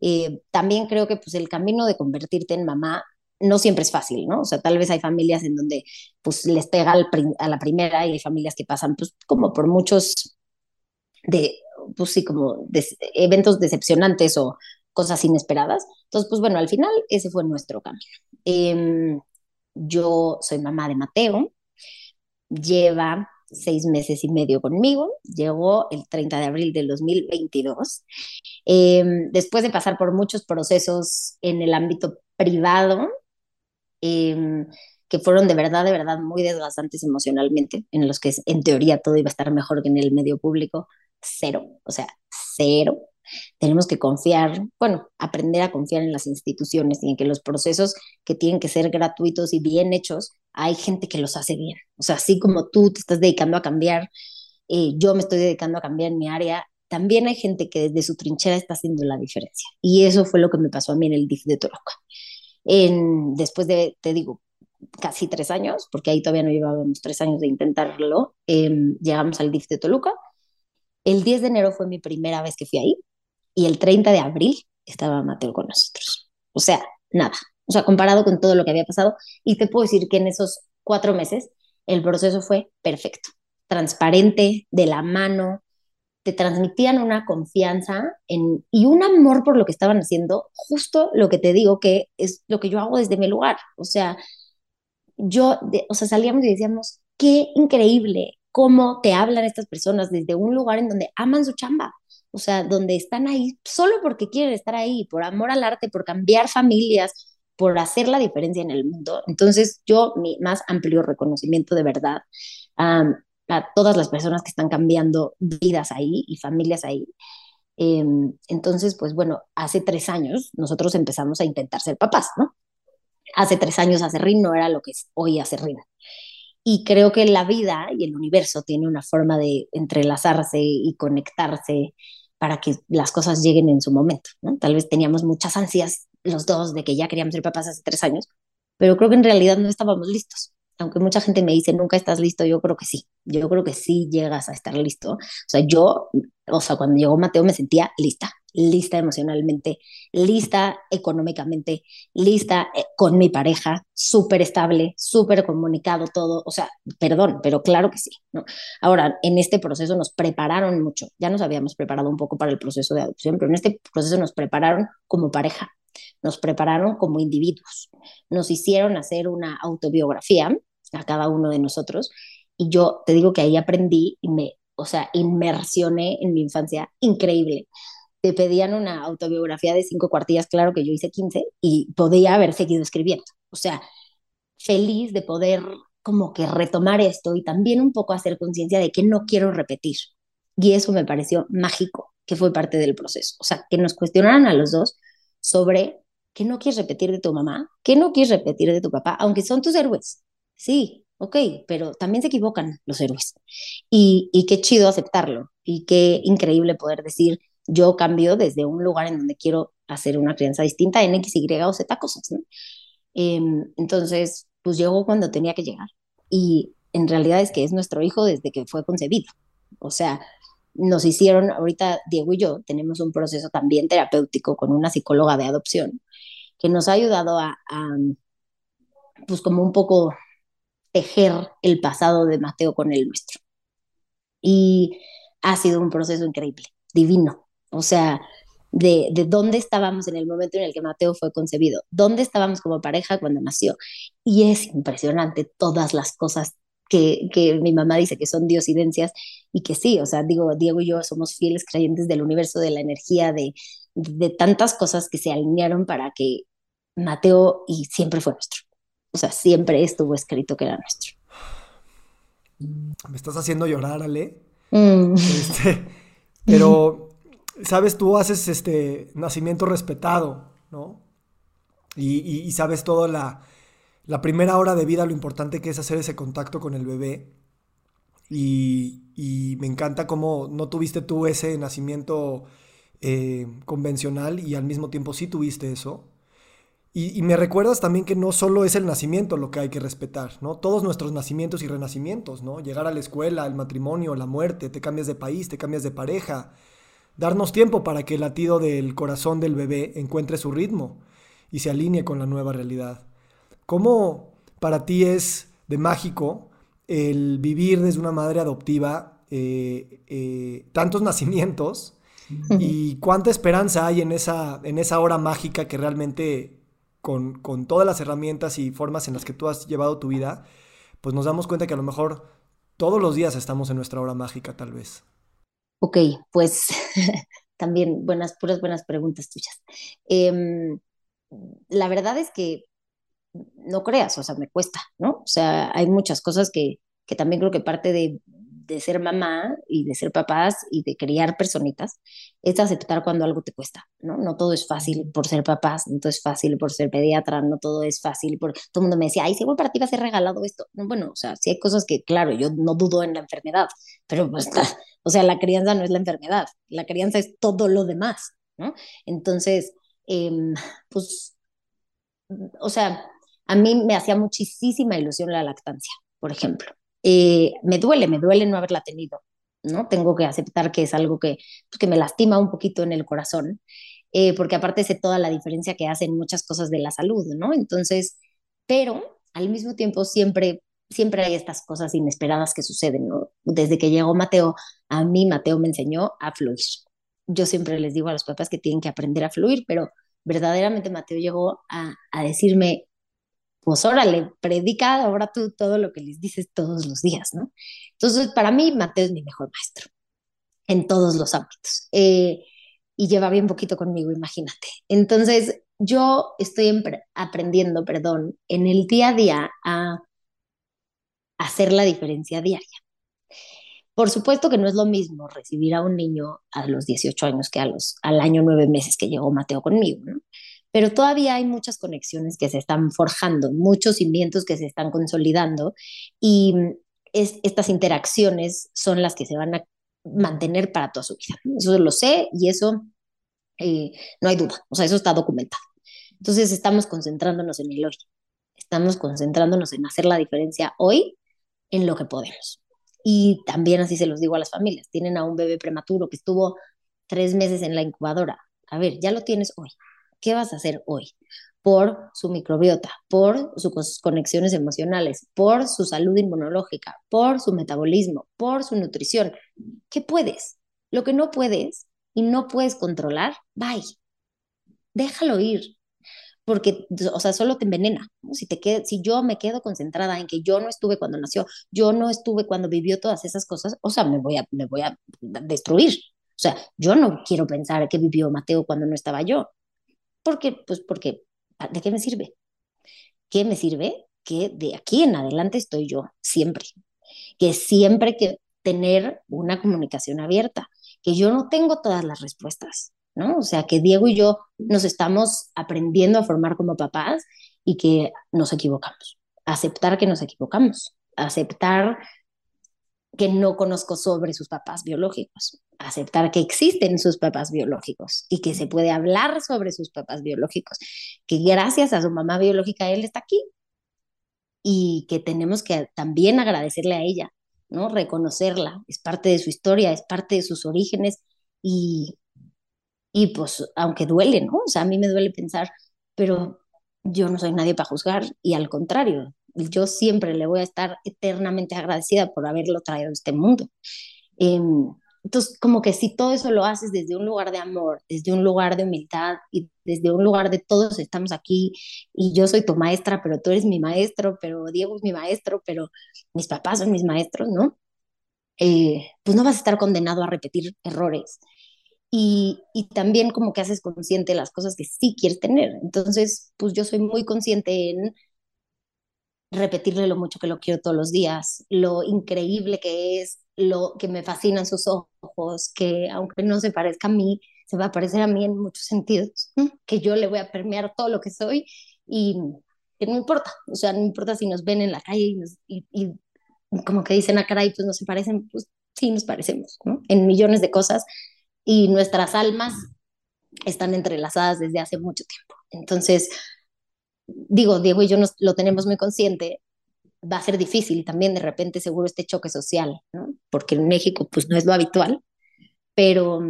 Eh, también creo que pues el camino de convertirte en mamá no siempre es fácil, ¿no? O sea, tal vez hay familias en donde pues les pega al a la primera y hay familias que pasan pues como por muchos de, pues sí, como eventos decepcionantes o cosas inesperadas. Entonces, pues bueno, al final ese fue nuestro camino. Eh, yo soy mamá de Mateo, lleva seis meses y medio conmigo, llegó el 30 de abril del 2022. Eh, después de pasar por muchos procesos en el ámbito privado, eh, que fueron de verdad, de verdad muy desgastantes emocionalmente, en los que en teoría todo iba a estar mejor que en el medio público, cero, o sea, cero. Tenemos que confiar, bueno, aprender a confiar en las instituciones y en que los procesos que tienen que ser gratuitos y bien hechos hay gente que los hace bien. O sea, así como tú te estás dedicando a cambiar, eh, yo me estoy dedicando a cambiar en mi área, también hay gente que desde su trinchera está haciendo la diferencia. Y eso fue lo que me pasó a mí en el DIF de Toluca. En, después de, te digo, casi tres años, porque ahí todavía no llevábamos tres años de intentarlo, em, llegamos al DIF de Toluca. El 10 de enero fue mi primera vez que fui ahí y el 30 de abril estaba Mateo con nosotros. O sea, nada, o sea, comparado con todo lo que había pasado. Y te puedo decir que en esos cuatro meses el proceso fue perfecto, transparente, de la mano, te transmitían una confianza en, y un amor por lo que estaban haciendo, justo lo que te digo que es lo que yo hago desde mi lugar. O sea, yo, o sea, salíamos y decíamos, qué increíble cómo te hablan estas personas desde un lugar en donde aman su chamba, o sea, donde están ahí solo porque quieren estar ahí, por amor al arte, por cambiar familias, por hacer la diferencia en el mundo. Entonces, yo, mi más amplio reconocimiento de verdad a todas las personas que están cambiando vidas ahí y familias ahí. Em, entonces, pues bueno, hace tres años nosotros empezamos a intentar ser papás, ¿no? Hace tres años Acerrín no era lo que es hoy Acerrín. Y creo que la vida y el universo tiene una forma de entrelazarse y conectarse para que las cosas lleguen en su momento, ¿no? Tal vez teníamos muchas ansias los dos de que ya queríamos ser papás hace tres años, pero creo que en realidad no estábamos listos. Aunque mucha gente me dice, nunca estás listo, yo creo que sí, yo creo que sí llegas a estar listo. O sea, yo, o sea, cuando llegó Mateo me sentía lista, lista emocionalmente, lista económicamente, lista eh, con mi pareja, súper estable, súper comunicado todo. O sea, perdón, pero claro que sí. ¿no? Ahora, en este proceso nos prepararon mucho, ya nos habíamos preparado un poco para el proceso de adopción, pero en este proceso nos prepararon como pareja, nos prepararon como individuos, nos hicieron hacer una autobiografía a cada uno de nosotros y yo te digo que ahí aprendí y me, o sea, inmersioné en mi infancia increíble. Te pedían una autobiografía de cinco cuartillas, claro que yo hice 15 y podía haber seguido escribiendo. O sea, feliz de poder como que retomar esto y también un poco hacer conciencia de que no quiero repetir. Y eso me pareció mágico, que fue parte del proceso. O sea, que nos cuestionaran a los dos sobre qué no quieres repetir de tu mamá, qué no quieres repetir de tu papá, aunque son tus héroes. Sí, ok, pero también se equivocan los héroes. Y, y qué chido aceptarlo y qué increíble poder decir, yo cambio desde un lugar en donde quiero hacer una crianza distinta en X, Y o Z cosas. ¿no? Em, entonces, pues llegó cuando tenía que llegar. Y en realidad es que es nuestro hijo desde que fue concebido. O sea, nos hicieron, ahorita Diego y yo tenemos un proceso también terapéutico con una psicóloga de adopción, que nos ha ayudado a, pues como un poco tejer el pasado de Mateo con el nuestro. Y ha sido un proceso increíble, divino. O sea, de, de, dónde estábamos en el momento en el que Mateo fue concebido, dónde estábamos como pareja cuando nació. Y es impresionante todas las cosas que, que mi mamá dice que son diosidencias y que sí, o sea, digo, Diego y yo somos fieles creyentes del universo, de la energía, de, de tantas cosas que se alinearon para que Mateo y siempre fue nuestro. O sea, siempre estuvo escrito que era nuestro. Me estás haciendo llorar, Ale. Mm. Este, pero, sabes, tú haces este nacimiento respetado, ¿no? Y, y sabes toda la, la primera hora de vida, lo importante que es hacer ese contacto con el bebé. Y, y me encanta cómo no tuviste tú ese nacimiento eh, convencional y al mismo tiempo sí tuviste eso. Y, me recuerdas también que no solo es el nacimiento lo que hay que respetar, ¿no? Todos nuestros nacimientos y renacimientos, ¿no? Llegar a la escuela, el matrimonio, la muerte, te cambias de país, te cambias de pareja. Darnos tiempo para que el latido del corazón del bebé encuentre su ritmo y se alinee con la nueva realidad. ¿Cómo para ti es de mágico el vivir desde una madre adoptiva eh, eh, tantos nacimientos y cuánta esperanza hay en esa, en esa hora mágica que realmente con, con, todas las herramientas y formas en las que tú has llevado tu vida, pues nos damos cuenta que a lo mejor todos los días estamos en nuestra hora mágica tal vez. Ok, pues también buenas, puras buenas preguntas tuyas. Em, la verdad es que no creas, o sea, me cuesta, ¿no? O sea, hay muchas cosas que, que también creo que parte de, de ser mamá y de ser papás y de criar personitas es aceptar cuando algo te cuesta, ¿no? No todo es fácil por ser papás, no todo es fácil por ser pediatra, no todo es fácil por... Todo el mundo me decía, ay, seguro para ti va a ser regalado esto. No, bueno, o sea, sí hay cosas que, claro, yo no dudo en la enfermedad, pero pues, o sea, la crianza no es la enfermedad, la crianza es todo lo demás, ¿no? Entonces, em, pues, o sea, a mí me hacía muchísima ilusión la lactancia, por ejemplo. Eh, me duele, me duele no haberla tenido, ¿no? Tengo que aceptar que es algo que, pues, que me lastima un poquito en el corazón, eh, porque aparte sé toda la diferencia que hacen muchas cosas de la salud, ¿no? Entonces, pero al mismo tiempo siempre, siempre hay estas cosas inesperadas que suceden. Desde que llegó Mateo, a mí Mateo me enseñó a fluir. Yo siempre les digo a los papás que tienen que aprender a fluir, pero verdaderamente Mateo llegó a, a decirme, pues órale, predica ahora tú todo lo que les dices todos los días, ¿no? Entonces, para mí, Mateo es mi mejor maestro en todos los ámbitos. Eh, y lleva bien poquito conmigo, imagínate. Entonces, yo estoy aprendiendo, perdón, en el día a día a hacer la diferencia diaria. Por supuesto que no es lo mismo recibir a un niño a los 18 años que a los, al año nueve meses que llegó Mateo conmigo, ¿no? Pero todavía hay muchas conexiones que se están forjando, muchos cimientos que se están consolidando y estas interacciones son las que se van a mantener para toda su vida. Eso lo sé y eso eh, no hay duda, o sea, eso está documentado. Entonces estamos concentrándonos en el hoy, estamos concentrándonos en hacer la diferencia hoy en lo que podemos. Y también así se los digo a las familias, tienen a un bebé prematuro que estuvo tres meses en la incubadora. A ver, ya lo tienes hoy, ¿Qué vas a hacer hoy? Por su microbiota, por sus conexiones emocionales, por su salud inmunológica, por su metabolismo, por su nutrición. ¿Qué puedes? Lo que no puedes y no puedes controlar, bye. Déjalo ir, porque, o sea, solo te envenena. Si, te si yo me quedo concentrada en que yo no estuve cuando nació, yo no estuve cuando vivió todas esas cosas, o sea, me voy a, me voy a destruir. O sea, yo no quiero pensar que vivió Mateo cuando no estaba yo. ¿Por qué? Pues porque, ¿de qué me sirve? ¿Qué me sirve? Que de aquí en adelante estoy yo, siempre. Que siempre que tener una comunicación abierta, que yo no tengo todas las respuestas, ¿no? O sea, que Diego y yo nos estamos aprendiendo a formar como papás y que nos equivocamos. Aceptar que nos equivocamos, aceptar que no conozco sobre sus papás biológicos, aceptar que existen sus papás biológicos y que se puede hablar sobre sus papás biológicos, que gracias a su mamá biológica él está aquí y que tenemos que también agradecerle a ella, ¿no? Reconocerla, es parte de su historia, es parte de sus orígenes y, y pues aunque duele. O sea, a mí me duele pensar pero yo no soy nadie para juzgar y al contrario, yo siempre le voy a estar eternamente agradecida por haberlo traído a este mundo. Em, entonces, como que si todo eso lo haces desde un lugar de amor, desde un lugar de humildad y desde un lugar de todos estamos aquí y yo soy tu maestra, pero tú eres mi maestro, pero Diego es mi maestro, pero mis papás son mis maestros, ¿no? Eh, pues no vas a estar condenado a repetir errores. Y, y, también como que haces consciente las cosas que sí quieres tener. Entonces, pues yo soy muy consciente en repetirle lo mucho que lo quiero todos los días, lo increíble que es, lo que me fascinan sus ojos, que aunque no se parezca a mí, se va a parecer a mí en muchos sentidos, que yo le voy a permear todo lo que soy y que no importa, o sea, no importa si nos ven en la calle y, y, como que dicen, a ah, caray, pues no se parecen, pues sí nos parecemos, ¿no? En millones de cosas y nuestras almas están entrelazadas desde hace mucho tiempo. Entonces, digo, Diego y yo nos, lo tenemos muy consciente, va a ser difícil también de repente seguro este choque social, ¿no? Porque en México pues no es lo habitual, pero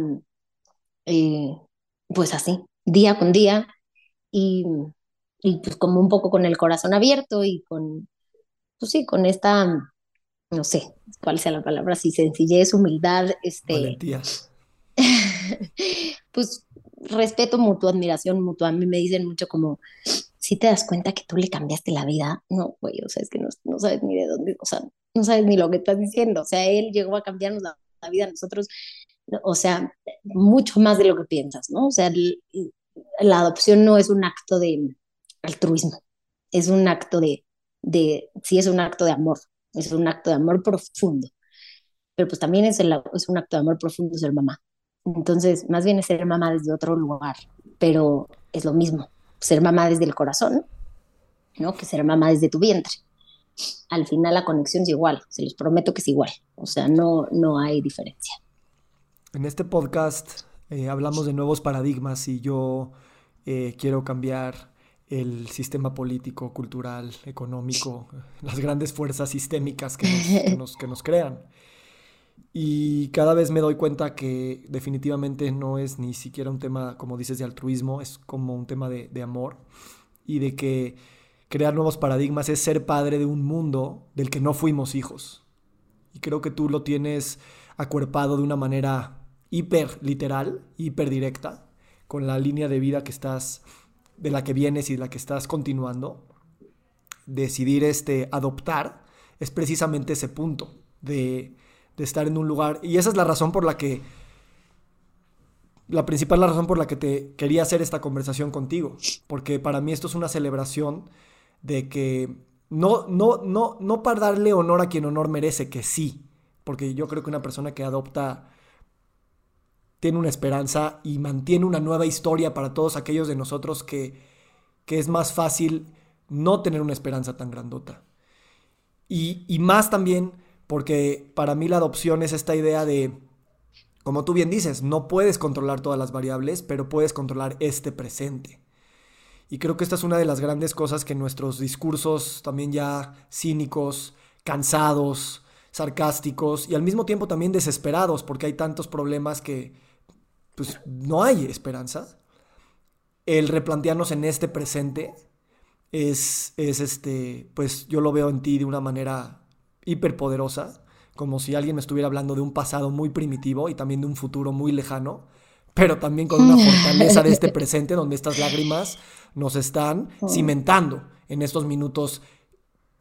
eh, pues así, día con día y, y, pues como un poco con el corazón abierto y con, pues sí, con esta, no sé cuál sea la palabra, así sencillez, humildad, este... Valentía. pues respeto mutuo, admiración mutua. A mí me dicen mucho como, si te das cuenta que tú le cambiaste la vida, no, güey, o sea, es que no, no, sabes ni de dónde, o sea, no sabes ni lo que estás diciendo, o sea, él llegó a cambiarnos la, vida a nosotros, o sea, mucho más de lo que piensas, ¿no? O sea, la adopción no es un acto de altruismo, es un acto de, de, sí es un acto de amor, es un acto de amor profundo, pero pues también es, el, es un acto de amor profundo ser mamá. Entonces, más bien es ser mamá desde otro lugar, pero es lo mismo ser mamá desde el corazón, ¿no? Que ser mamá desde tu vientre. Al final la conexión es igual, se los prometo que es igual, o sea, no, no hay diferencia. En este podcast eh, hablamos de nuevos paradigmas y yo eh, quiero cambiar el sistema político, cultural, económico, las grandes fuerzas sistémicas que nos, que nos crean. Y cada vez me doy cuenta que definitivamente no es ni siquiera un tema, como dices, de altruismo, es como un tema de, amor y de que crear nuevos paradigmas es ser padre de un mundo del que no fuimos hijos. Y creo que tú lo tienes acuerpado de una manera hiper literal, hiper directa, con la línea de vida que estás, de la que vienes y de la que estás continuando. Decidir este, adoptar es precisamente ese punto de de estar en un lugar. Y esa es la razón por la que, la principal razón por la que te quería hacer esta conversación contigo. Porque para mí esto es una celebración de que no, no, no, no para darle honor a quien honor merece, que sí. Porque yo creo que una persona que adopta tiene una esperanza y mantiene una nueva historia para todos aquellos de nosotros que, que es más fácil no tener una esperanza tan grandota. Y, y más también porque para mí la adopción es esta idea de, como tú bien dices, no puedes controlar todas las variables, pero puedes controlar este presente. Y creo que esta es una de las grandes cosas que nuestros discursos también ya cínicos, cansados, sarcásticos y al mismo tiempo también desesperados porque hay tantos problemas que pues no hay esperanza. El replantearnos en este presente es, es este, pues yo lo veo en ti de una manera hiperpoderosa, como si alguien me estuviera hablando de un pasado muy primitivo y también de un futuro muy lejano, pero también con una fortaleza de este presente donde estas lágrimas nos están oh. cimentando en estos minutos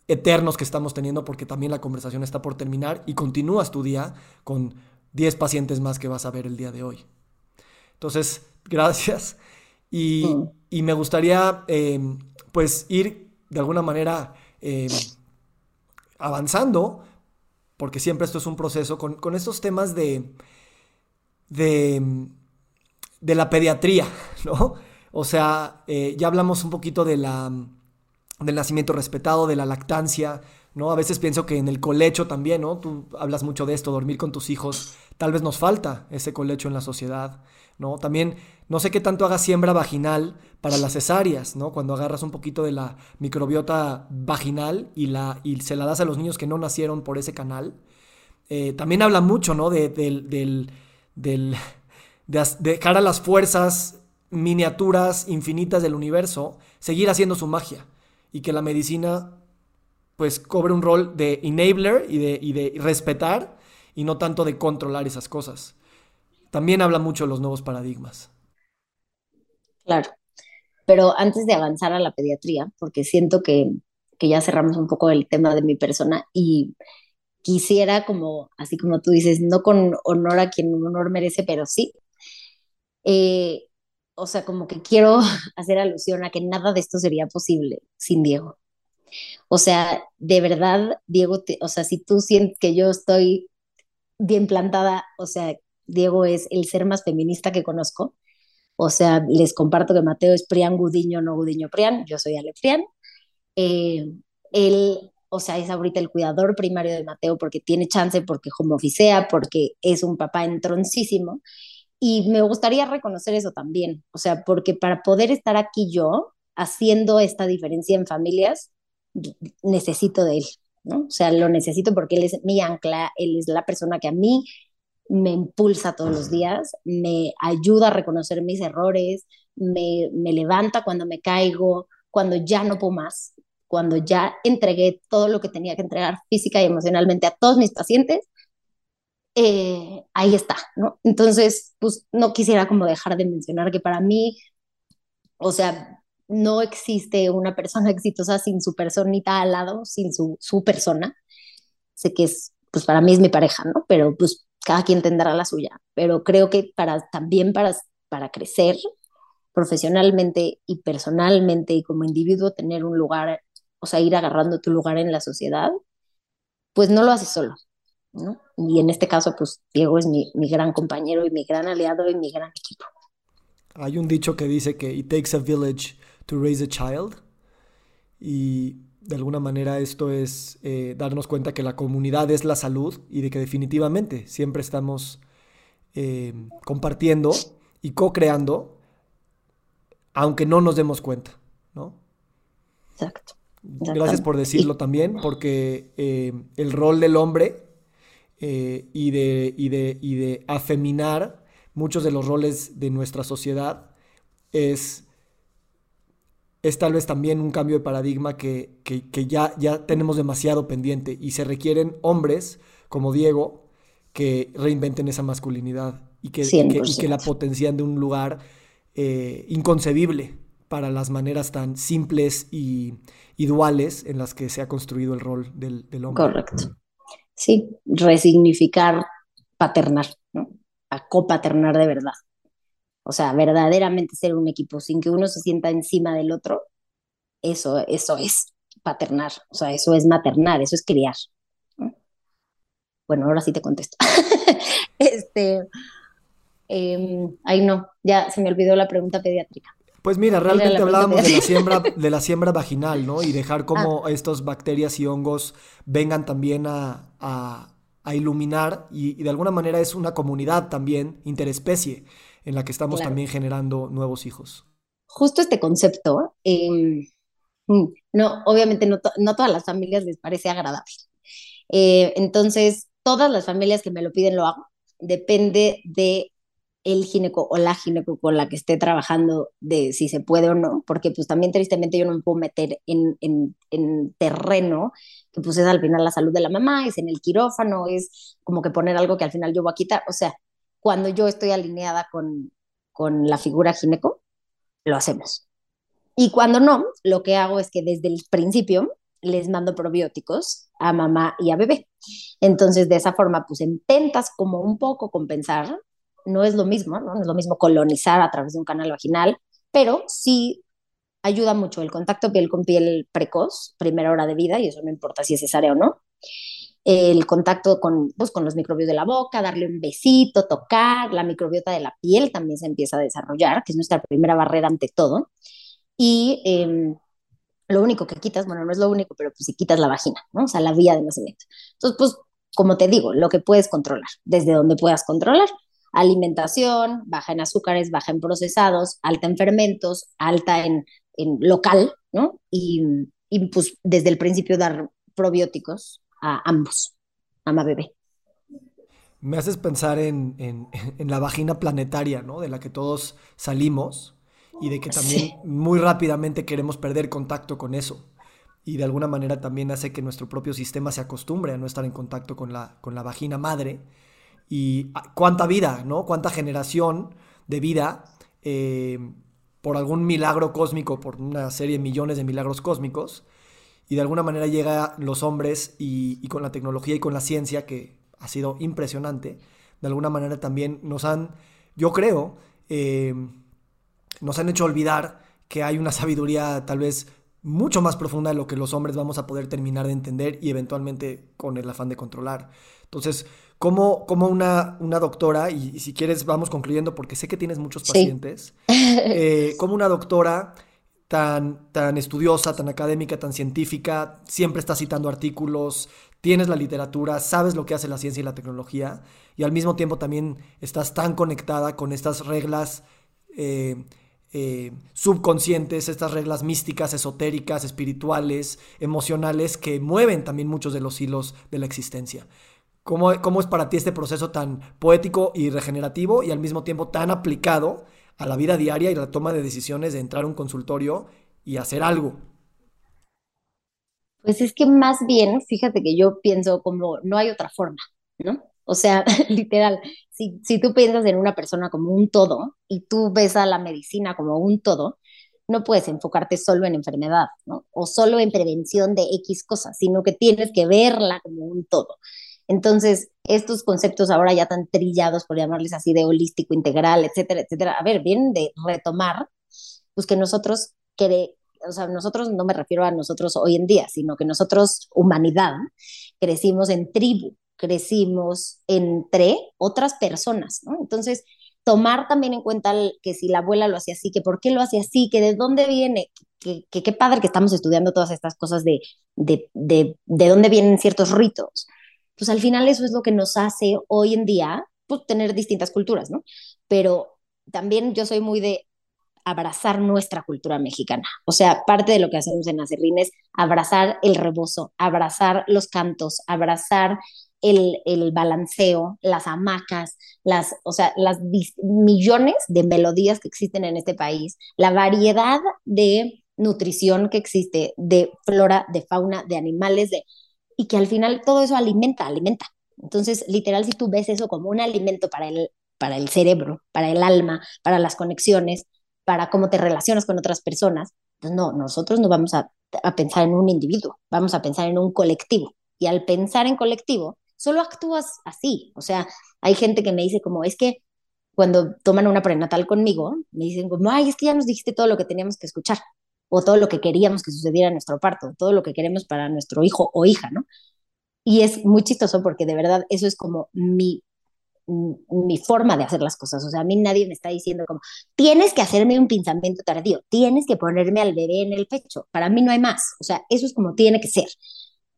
eternos que estamos teniendo porque también la conversación está por terminar y continúas tu día con 10 pacientes más que vas a ver el día de hoy. Entonces, gracias. Y, oh. me gustaría eh, pues ir de alguna manera eh, avanzando, porque siempre esto es un proceso, con, estos temas de, de, de, la pediatría, ¿no? O sea, eh, ya hablamos un poquito de la, del nacimiento respetado, de la lactancia, ¿no? A veces pienso que en el colecho también, ¿no? Tú hablas mucho de esto, dormir con tus hijos, tal vez nos falta ese colecho en la sociedad. ¿no? También no sé qué tanto haga siembra vaginal para las cesáreas, ¿no? Cuando agarras un poquito de la microbiota vaginal y, la, y se la das a los niños que no nacieron por ese canal. Eh, también habla mucho, ¿no? De, del, del, del, de, cara a las fuerzas miniaturas infinitas del universo, seguir haciendo su magia y que la medicina pues cobre un rol de enabler y de, y de respetar y no tanto de controlar esas cosas. También habla mucho de los nuevos paradigmas. Claro, pero antes de avanzar a la pediatría, porque siento que, que ya cerramos un poco el tema de mi persona y quisiera como, así como tú dices, no con honor a quien honor merece, pero sí. Eh, o sea, como que quiero hacer alusión a que nada de esto sería posible sin Diego. O sea, de verdad, Diego, o sea, si tú sientes que yo estoy bien plantada, o sea, Diego es el ser más feminista que conozco. O sea, les comparto que Mateo es Prián Gudiño, no Gudiño Prián, yo soy Ale Prián. Eh, él, o sea, es ahorita el cuidador primario de Mateo porque tiene chance, porque como oficea, porque es un papá entroncísimo. Y me gustaría reconocer eso también, o sea, porque para poder estar aquí yo haciendo esta diferencia en familias, necesito de él, ¿no? O sea, lo necesito porque él es mi ancla, él es la persona que a mí me impulsa todos los días, me ayuda a reconocer mis errores, me, me levanta cuando me caigo, cuando ya no puedo más, cuando ya entregué todo lo que tenía que entregar física y emocionalmente a todos mis pacientes, eh, ahí está, ¿no? Entonces, pues no quisiera como dejar de mencionar que para mí, o sea, no existe una persona exitosa sin su personita al lado, sin su, su persona. Sé que es, pues para mí es mi pareja, ¿no? Pero pues cada quien tendrá la suya. Pero creo que para, también para, para crecer profesionalmente y personalmente y como individuo, tener un lugar, o sea, ir agarrando tu lugar en la sociedad, pues no lo haces solo, ¿no? Y en este caso, pues Diego es mi, mi gran compañero y mi gran aliado y mi gran equipo. Hay un dicho que dice que it takes a village to raise a child. Y de alguna manera esto es eh, darnos cuenta que la comunidad es la salud y de que definitivamente siempre estamos eh, compartiendo y co-creando, aunque no nos demos cuenta, ¿no? Exacto. Gracias por decirlo también, porque eh, el rol del hombre y, de, y, de, y de afeminar muchos de los roles de nuestra sociedad es es tal vez también un cambio de paradigma que, ya, ya tenemos demasiado pendiente y se requieren hombres como Diego que reinventen esa masculinidad y que, que, la potencian de un lugar eh, inconcebible para las maneras tan simples y, duales en las que se ha construido el rol del, hombre. Correcto. Sí, resignificar paternar, ¿no? A copaternar de verdad. O sea, verdaderamente ser un equipo sin que uno se sienta encima del otro, eso, eso es paternar, o sea, eso es maternar, eso es criar. Bueno, ahora sí te contesto. este, eh, ay no, ya se me olvidó la pregunta pediátrica. Pues mira, realmente hablábamos de la, siembra, de la siembra vaginal, ¿no? Y dejar como ah. estos bacterias y hongos vengan también a, a, iluminar y, de alguna manera es una comunidad también interespecie en la que estamos también generando nuevos hijos. Justo este concepto, em, no, obviamente no, no, todas las familias les parece agradable. Eh, entonces, todas las familias que me lo piden lo hago. Depende de el gineco o la gineco con la que esté trabajando de si se puede o no, porque pues también tristemente yo no me puedo meter en, en, en, terreno que pues es al final la salud de la mamá, es en el quirófano, es como que poner algo que al final yo voy a quitar, o sea, cuando yo estoy alineada con, con la figura gineco, lo hacemos. Y cuando no, lo que hago es que desde el principio les mando probióticos a mamá y a bebé. Entonces, de esa forma, pues intentas como un poco compensar. No es lo mismo, ¿no? No es lo mismo colonizar a través de un canal vaginal, pero sí ayuda mucho el contacto piel con piel precoz, primera hora de vida, y eso no importa si es cesárea o no el contacto con, pues, con los microbios de la boca, darle un besito, tocar, la microbiota de la piel también se empieza a desarrollar, que es nuestra primera barrera ante todo. Y em, lo único que quitas, bueno, no es lo único, pero pues si quitas la vagina, ¿no? O sea, la vía de nacimiento. Entonces, pues, como te digo, lo que puedes controlar, desde donde puedas controlar, alimentación, baja en azúcares, baja en procesados, alta en fermentos, alta en, en local, ¿no? Y, y pues desde el principio dar probióticos a ambos, ama bebé. Me haces pensar en, la vagina planetaria, ¿no? De la que todos salimos y de que también muy rápidamente queremos perder contacto con eso. Y de alguna manera también hace que nuestro propio sistema se acostumbre a no estar en contacto con la, con la vagina madre. Y ah, cuánta vida, ¿no? Cuánta generación de vida eh, por algún milagro cósmico, por una serie de millones de milagros cósmicos, y de alguna manera llega los hombres y, con la tecnología y con la ciencia, que ha sido impresionante, de alguna manera también nos han, yo creo, eh, nos han hecho olvidar que hay una sabiduría tal vez mucho más profunda de lo que los hombres vamos a poder terminar de entender y eventualmente con el afán de controlar. Entonces, como, como una, una doctora, y, si quieres vamos concluyendo porque sé que tienes muchos pacientes, eh, como una doctora tan, tan estudiosa, tan académica, tan científica, siempre está citando artículos, tienes la literatura, sabes lo que hace la ciencia y la tecnología, y al mismo tiempo también estás tan conectada con estas reglas eh, eh, subconscientes, estas reglas místicas, esotéricas, espirituales, emocionales, que mueven también muchos de los hilos de la existencia. ¿Cómo, ¿Cómo, es para ti este proceso tan poético y regenerativo y al mismo tiempo tan aplicado a la vida diaria y la toma de decisiones de entrar a un consultorio y hacer algo? Pues es que más bien, fíjate que yo pienso como no hay otra forma, ¿no? O sea, literal, si, si tú piensas en una persona como un todo y tú ves a la medicina como un todo, no puedes enfocarte solo en enfermedad, ¿no? O solo en prevención de X cosas, sino que tienes que verla como un todo. Entonces, estos conceptos ahora ya tan trillados, por llamarles así, de holístico, integral, etcétera, etcétera, a ver, vienen de retomar, pues que nosotros, que o sea, nosotros no me refiero a nosotros hoy en día, sino que nosotros, humanidad, crecimos en tribu, crecimos entre otras personas, ¿no? Entonces, tomar también en cuenta que si la abuela lo hacía así, que por qué lo hacía así, que de dónde viene, que qué padre que estamos estudiando todas estas cosas de, de, de, de dónde vienen ciertos ritos. Pues al final eso es lo que nos hace hoy en día pues, tener distintas culturas, ¿no? Pero también yo soy muy de abrazar nuestra cultura mexicana. O sea, parte de lo que hacemos en Acerrín es abrazar el rebozo, abrazar los cantos, abrazar el, balanceo, las hamacas, las, o sea, las millones de melodías que existen en este país, la variedad de nutrición que existe, de flora, de fauna, de animales, de, y que al final todo eso alimenta, alimenta. Entonces, literal, si tú ves eso como un alimento para el, para el cerebro, para el alma, para las conexiones, para cómo te relacionas con otras personas, pues no, nosotros no vamos a, a pensar en un individuo, vamos a pensar en un colectivo. Y al pensar en colectivo, solo actúas así. O sea, hay gente que me dice como, es que cuando toman una prenatal conmigo, me dicen como, ay, es que ya nos dijiste todo lo que teníamos que escuchar, o todo lo que queríamos que sucediera en nuestro parto, todo lo que queremos para nuestro hijo o hija, ¿no? Y es muy chistoso porque de verdad eso es como mi, mi forma de hacer las cosas. O sea, a mí nadie me está diciendo como, tienes que hacerme un pinzamiento tardío, tienes que ponerme al bebé en el pecho. Para mí no hay más. O sea, eso es como tiene que ser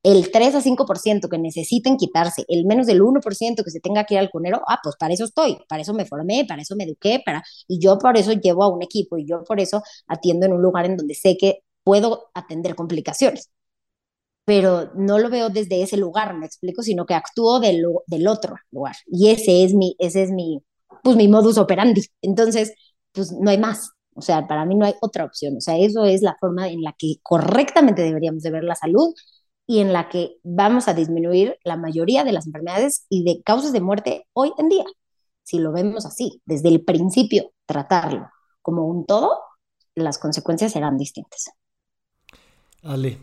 el 3 a 5% que necesiten quitarse, el menos del 1% que se tenga que ir al cunero, ah, pues para eso estoy, para eso me formé, para eso me eduqué, para, y yo por eso llevo a un equipo y yo por eso atiendo en un lugar en donde sé que puedo atender complicaciones. Pero no lo veo desde ese lugar, me explico, sino que actúo del, del otro lugar. Y ese es mi, ese es mi, pues mi modus operandi. Entonces, pues no hay más. O sea, para mí no hay otra opción. O sea, eso es la forma en la que correctamente deberíamos de ver la salud y en la que vamos a disminuir la mayoría de las enfermedades y de causas de muerte hoy en día. Si lo vemos así, desde el principio, tratarlo como un todo, las consecuencias serán distintas. Ale,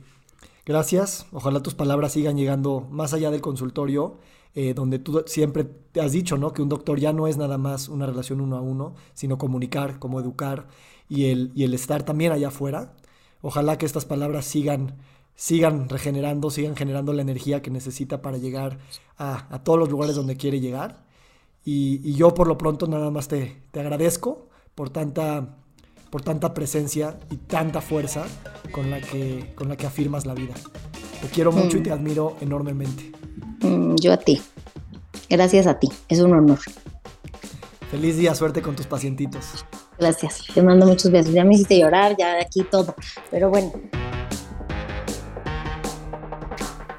gracias. Ojalá tus palabras sigan llegando más allá del consultorio, eh, donde tú siempre te has dicho, ¿no? Que un doctor ya no es nada más una relación uno a uno, sino comunicar, como educar y el, y el estar también allá afuera. Ojalá que estas palabras sigan sigan regenerando, sigan generando la energía que necesita para llegar a, todos los lugares donde quiere llegar. Y, yo por lo pronto nada más te, te, agradezco por tanta, por tanta presencia y tanta fuerza con la que, con la que afirmas la vida. Te quiero mucho y mm. te admiro enormemente. Mm, yo a ti. Gracias a ti. Es un honor. Feliz día, suerte con tus pacientitos. Gracias. Te mando muchos besos. Ya me hiciste llorar, ya aquí todo. Pero bueno.